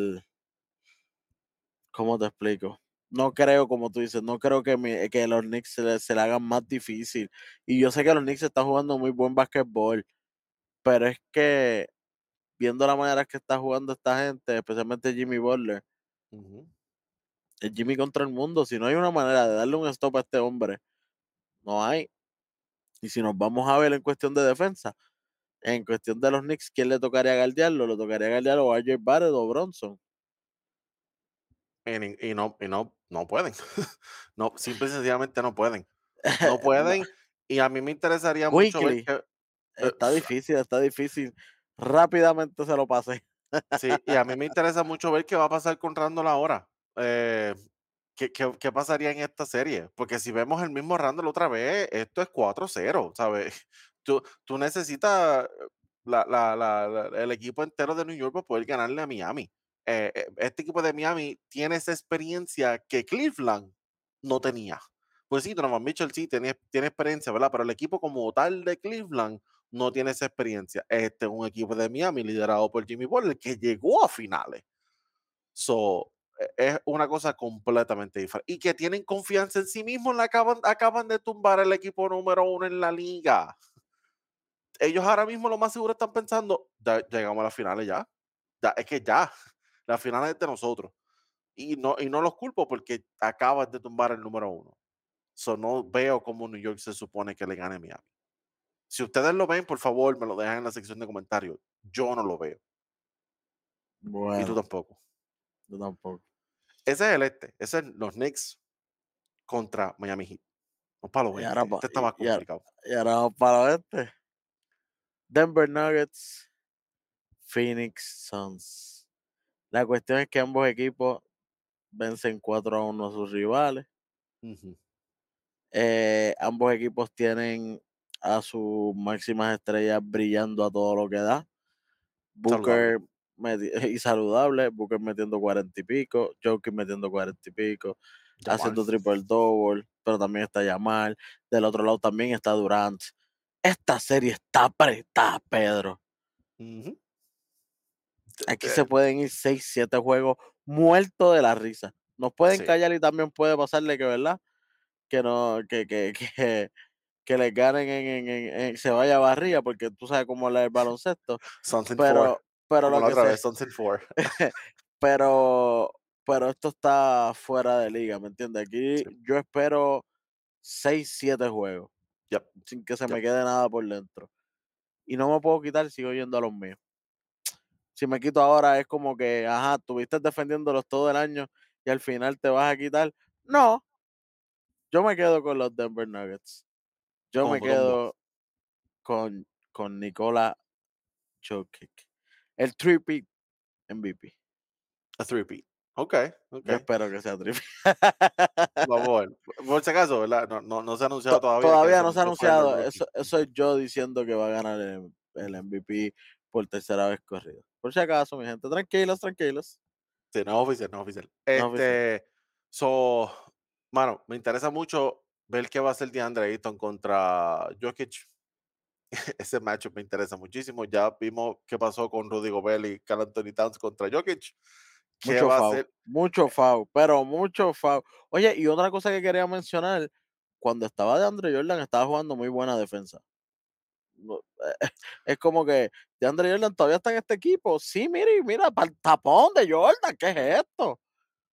¿Cómo te explico? No creo, como tú dices, no creo que, mi- que los Knicks se le, se le hagan más difícil. Y yo sé que los Knicks están jugando muy buen basquetbol, pero es que viendo la manera que está jugando esta gente, especialmente Jimmy Butler, Ujú. es Jimmy contra el mundo. Si no hay una manera de darle un stop a este hombre, no hay. Y si nos vamos a ver en cuestión de defensa, en cuestión de los Knicks, ¿quién le tocaría guardiarlo? Le tocaría guardiarlo o a RJ Barrett o Bronson. Y, no, y no, no pueden. no, simple y sencillamente no pueden. No pueden. Y a mí me interesaría mucho ver Quickly, que, eh, está difícil, está difícil. Rápidamente se lo pasé. Sí, y a mí me interesa mucho ver qué va a pasar con Randall ahora. Eh, ¿qué, qué, qué pasaría en esta serie? Porque si vemos el mismo Randall otra vez, esto es 4-0, ¿sabes? Tú, tú necesitas la- la- la- el equipo entero de New York para poder ganarle a Miami. Eh, eh, este equipo de Miami tiene esa experiencia que Cleveland no tenía. Pues sí, Donovan Mitchell sí tiene, tiene experiencia, ¿verdad? Pero el equipo como tal de Cleveland no tiene esa experiencia. Este es un equipo de Miami liderado por Jimmy Butler que llegó a finales. So, e- es una cosa completamente diferente. Y que tienen confianza en sí mismos, la acaban, acaban de tumbar el equipo número uno en la liga. Ellos ahora mismo lo más seguro están pensando, "Ya llegamos a las finales ya. ya es que ya, las finales es de nosotros. Y no, y no los culpo porque acabas de tumbar el número uno. So, no veo cómo New York se supone que le gane Miami. Si ustedes lo ven, por favor, me lo dejan en la sección de comentarios. Yo no lo veo. Y tú Bueno, tampoco. yo tampoco. Ese es el este. Ese es los Knicks contra Miami Heat. Vamos para oeste. pa- Este está más y ahora, complicado. y ahora vamos para el oeste. Denver Nuggets, Phoenix Suns. La cuestión es que ambos equipos vencen 4 a 1 a sus rivales. Eh, ambos equipos tienen a sus máximas estrellas brillando a todo lo que da. Booker y saludable, Booker metiendo 40 y pico, Jokic metiendo 40 y pico, Jamal. haciendo triple double, pero también está Yamal. Del otro lado también está Durant. Esta serie está apretada, Pedro. Aquí Eh, se pueden ir 6, 7 juegos muertos de la risa. Nos pueden Sí. callar y también puede pasarle que, ¿verdad? Que no, que, que, que, que les ganen en, en, en- se vaya a barría, porque tú sabes cómo es el baloncesto. Something Pero, four. pero Como lo que otra se, vez, something four. pero, pero esto está fuera de liga, ¿me entiendes? Aquí Sí. yo espero 6, 7 juegos, Yep. sin que se me quede nada por dentro. Y no me puedo quitar, sigo yendo a los míos. Si me quito ahora es como que, ajá, tuviste defendiéndolos todo el año y al final te vas a quitar. No, yo me quedo con los Denver Nuggets. Yo me quedo con, con Nikola Jokic. El trippy MVP. A three-peat. Ok, ok. Yo espero que sea trippy. Vamos a ver. Por si acaso, ¿verdad? No, no, no se ha anunciado To- todavía. Todavía no se ha anunciado. Eso, eso es yo diciendo que va a ganar el, el MVP por tercera vez corrido. Por si acaso, mi gente, tranquilos, tranquilos. Sí, no es oficial, no es oficial. No es oficial. Este, so, mano, me interesa mucho ver qué va a hacer DeAndre Ayton contra Jokic. Ese matchup me interesa muchísimo. Ya vimos qué pasó con Rudy Gobert y Carl Anthony Towns contra Jokic. ¿Qué Mucho va a foul, hacer? mucho foul, pero mucho foul. Oye, y otra cosa que quería mencionar, cuando estaba de Andre Jordan estaba jugando muy buena defensa. eh, es como que DeAndre Jordan todavía está en este equipo. Sí, mire, mira, para el tapón de Jordan, ¿qué es esto?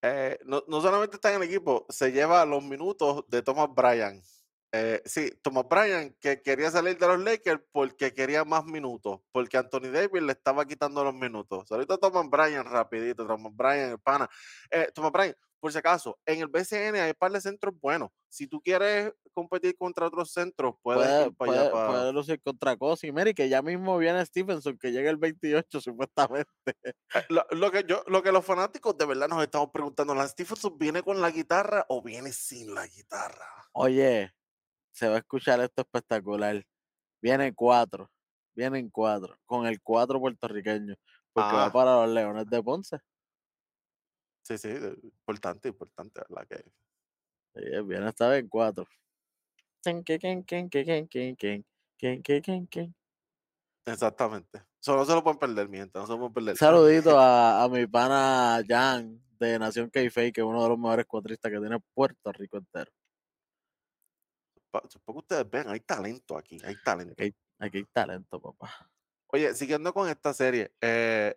Eh, no, no solamente está en el equipo, se lleva los minutos de Thomas Bryan. Eh, sí, Thomas Bryan que quería salir de los Lakers porque quería más minutos, porque Anthony Davis le estaba quitando los minutos. Ahorita Thomas Bryan rapidito, Thomas Bryan, el pana. Eh, Thomas Bryan, por si acaso, en el BCN hay un par de centros buenos. Si tú quieres competir contra otros centros, puedes Puede, ir para puede, allá. para- puede lucir contra Mary, que ya mismo viene Stevenson, que llega el 28 supuestamente. Eh, Lo, lo que yo, lo que los fanáticos de verdad nos estamos preguntando, ¿Lance Stephenson viene con la guitarra o viene sin la guitarra? Oye, se va a escuchar esto espectacular. Vienen cuatro, vienen cuatro, con el cuatro puertorriqueño, porque va Ah. para los Leones de Ponce. Sí, sí, de- importante, importante, ¿verdad? Que Sí, viene esta vez en cuatro. Exactamente. Eso no se lo pueden perder, mi gente, no se lo pueden perder. Saludito a, a mi pana Jan de Nación k que es uno de los mejores cuatristas que tiene Puerto Rico entero. Supongo que ustedes ven, hay talento aquí, hay talento. Aquí hay, aquí hay talento, papá. Oye, siguiendo con esta serie, eh,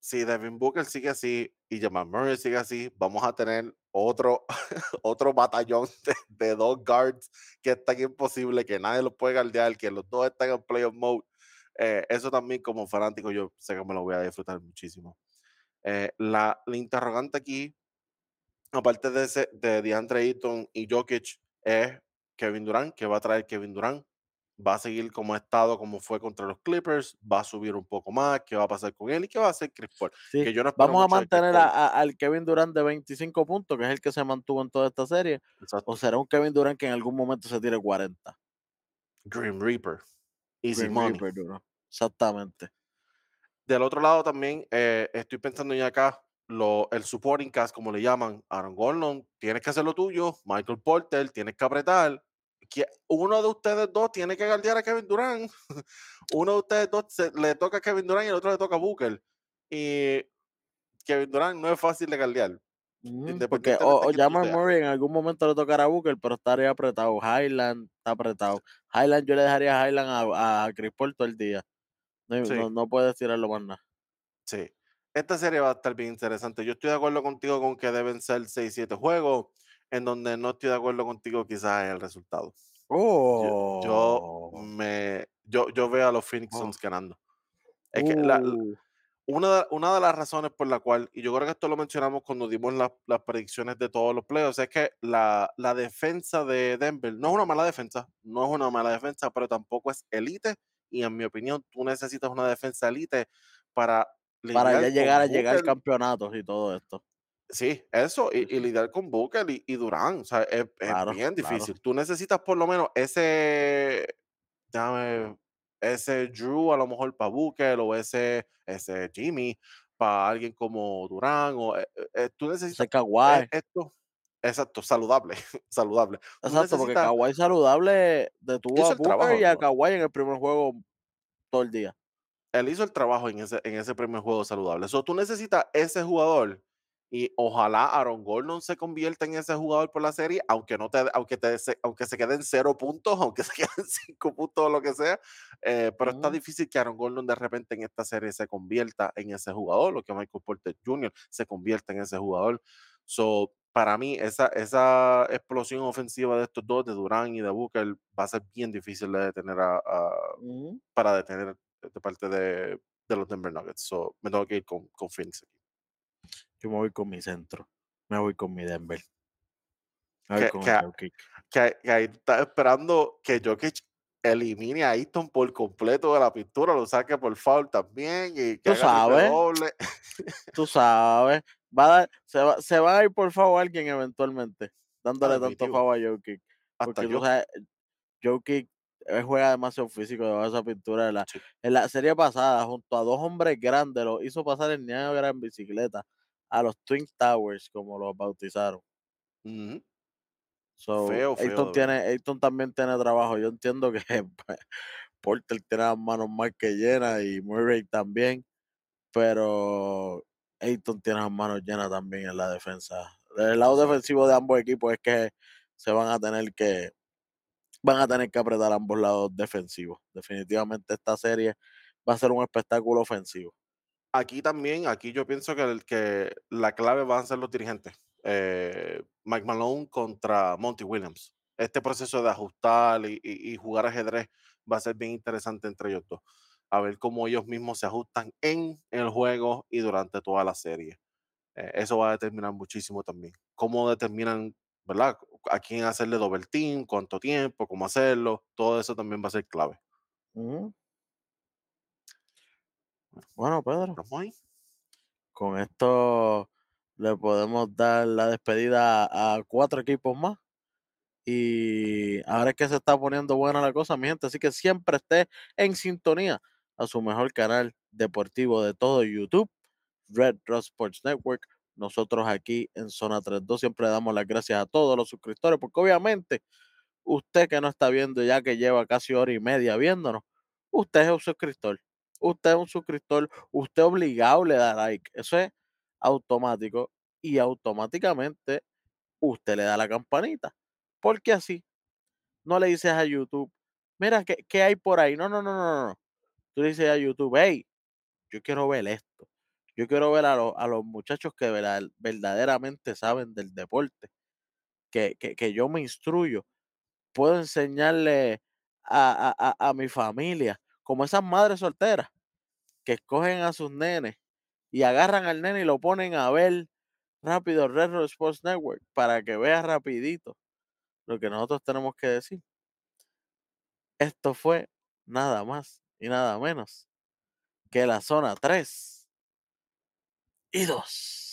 si Devin Booker sigue así y Jamal Murray sigue así, vamos a tener otro, otro batallón de, de dos guards que es tan imposible que nadie los puede guardiar, que los dos están en playoff mode. Eh, eso también como fanático yo sé que me lo voy a disfrutar muchísimo. Eh, la, la interrogante aquí, aparte de, ese, de DeAndre Ayton y Jokic, es Kevin Durant, que va a traer Kevin Durant. Va a seguir como ha estado, como fue contra los Clippers, va a subir un poco más, qué va a pasar con él y qué va a hacer Chris Paul. Sí, Que yo no espero Vamos a mantener a- Paul. a- al Kevin Durant de 25 puntos, que es el que se mantuvo en toda esta serie, Exacto. o será un Kevin Durant que en algún momento se tire 40. Grim Reaper. Easy Grim money. Reaper, duro. Exactamente. Del otro lado también, eh, estoy pensando ya acá, lo, el supporting cast, como le llaman, Aaron Gordon, tienes que hacer lo tuyo, Michael Porter, tienes que apretar. que- Uno de ustedes dos tiene que guardiar a Kevin Durant. Uno de ustedes dos se- le toca a Kevin Durant y el otro le toca a Booker. Y Kevin Durant no es fácil de guardiar. Ujú, Porque o, o Jamal. Murray en algún momento le tocará a Booker, pero estaría apretado. Highland está apretado. Highland yo le dejaría a Highland a, a Chris Paul todo el día. No, Sí. no, no puedes tirarlo más nada. Sí. Esta serie va a estar bien interesante. Yo estoy de acuerdo contigo con que deben ser 6-7 juegos. En donde no estoy de acuerdo contigo, quizás es el resultado. Yo, yo Oh. me yo, yo veo a los Phoenix Oh. Suns ganando. Es que la- Uh, una, de, una de las razones por la cual, y yo creo que esto lo mencionamos cuando dimos la- las predicciones de todos los playoffs, es que la, la defensa de Denver no es una mala defensa, no es una mala defensa, pero tampoco es elite. Y en mi opinión, tú necesitas una defensa elite para para ya llegar a llegar Booker. campeonatos y todo esto. Sí, eso, y, y lidiar con Booker y, y Durán, o sea, es, es Claro, bien claro. difícil. Tú necesitas por lo menos ese, déjame, ese Drew a lo mejor para Booker o ese, ese Jimmy para alguien como Durán, o eh, eh, eh, tú necesitas eh, Kawhi. esto, exacto, saludable, saludable. Exacto, porque Kawhi saludable detuvo a el trabajo, Booker y a. Kawhi en el primer juego todo el día. Él hizo el trabajo en ese, en ese primer juego saludable. So, tú necesitas ese jugador y ojalá Aaron Gordon se convierta en ese jugador por la serie, aunque no te, aunque te, aunque se queden cero puntos, aunque se queden cinco puntos o lo que sea. eh, pero está Ujú. difícil que Aaron Gordon de repente en esta serie se convierta en ese jugador, lo que Michael Porter Jr. se convierta en ese jugador. So, para mí, esa, esa explosión ofensiva de estos dos, de Durán y de Booker, va a ser bien difícil de detener a, a- Ujú. para detener de parte de, de los Denver Nuggets. So, me tengo que ir con, con Phoenix aquí. Yo me voy con mi centro. Me voy con mi Denver. Que, con que, que- que ahí está esperando que Jokic elimine a Easton por completo de la pintura, lo saque por foul también y que Tú haga sabes, doble. tú sabes. Va a dar, se, va, se va a ir por favor alguien eventualmente, dándole tanto favor a Jokic. Hasta Porque tú yo. sabes, Jokic él juega demasiado físico debajo de esa pintura. de la- Sí. en la serie pasada, junto a dos hombres grandes, lo hizo pasar el Niagara en bicicleta a los Twin Towers, como los bautizaron. So, Feo, feo, verdad. tiene, también tiene trabajo. Yo entiendo que pues, Porter tiene las manos más que llenas y Murray también, pero Ayton tiene las manos llenas también en la defensa. Del lado defensivo de ambos equipos es que se van a tener que van a tener que apretar ambos lados defensivos. Definitivamente esta serie va a ser un espectáculo ofensivo. Aquí también, aquí yo pienso que, la clave van a ser los dirigentes. Eh, Mike Malone contra Monty Williams. Este proceso de ajustar y, jugar ajedrez va a ser bien interesante entre ellos dos. A ver cómo ellos mismos se ajustan en el juego y durante toda la serie. Eh, eso va a determinar muchísimo también. Cómo determinan, ¿verdad? A quién hacerle doble team, cuánto tiempo, cómo hacerlo. Todo eso también va a ser clave. Uh -huh. Bueno, Pedro. ¿Estamos ahí? Con esto le podemos dar la despedida a cuatro equipos más. Y ahora es que se está poniendo buena la cosa, mi gente. Así que siempre esté en sintonía a su mejor canal deportivo de todo YouTube, Red Rock Sports Network. Nosotros aquí en Zona 32 siempre damos las gracias a todos los suscriptores, porque obviamente usted que no está viendo ya que lleva casi hora y media viéndonos, usted es un suscriptor. Usted es un suscriptor, usted obligado le da like. Eso es automático y automáticamente usted le da la campanita. Porque así no le dices a YouTube, mira, ¿qué, qué hay por ahí? No, no, no, no, no. Tú le dices a YouTube, hey, yo quiero ver esto. Yo quiero ver a, a los muchachos que verdaderamente saben del deporte, que, que, yo me instruyo. Puedo enseñarle a, a, a, mi familia, como esas madres solteras, que escogen a sus nenes y agarran al nene y lo ponen a ver rápido Red Rock Sports Network para que vea rapidito lo que nosotros tenemos que decir. Esto fue nada más y nada menos que la zona 3 y 2.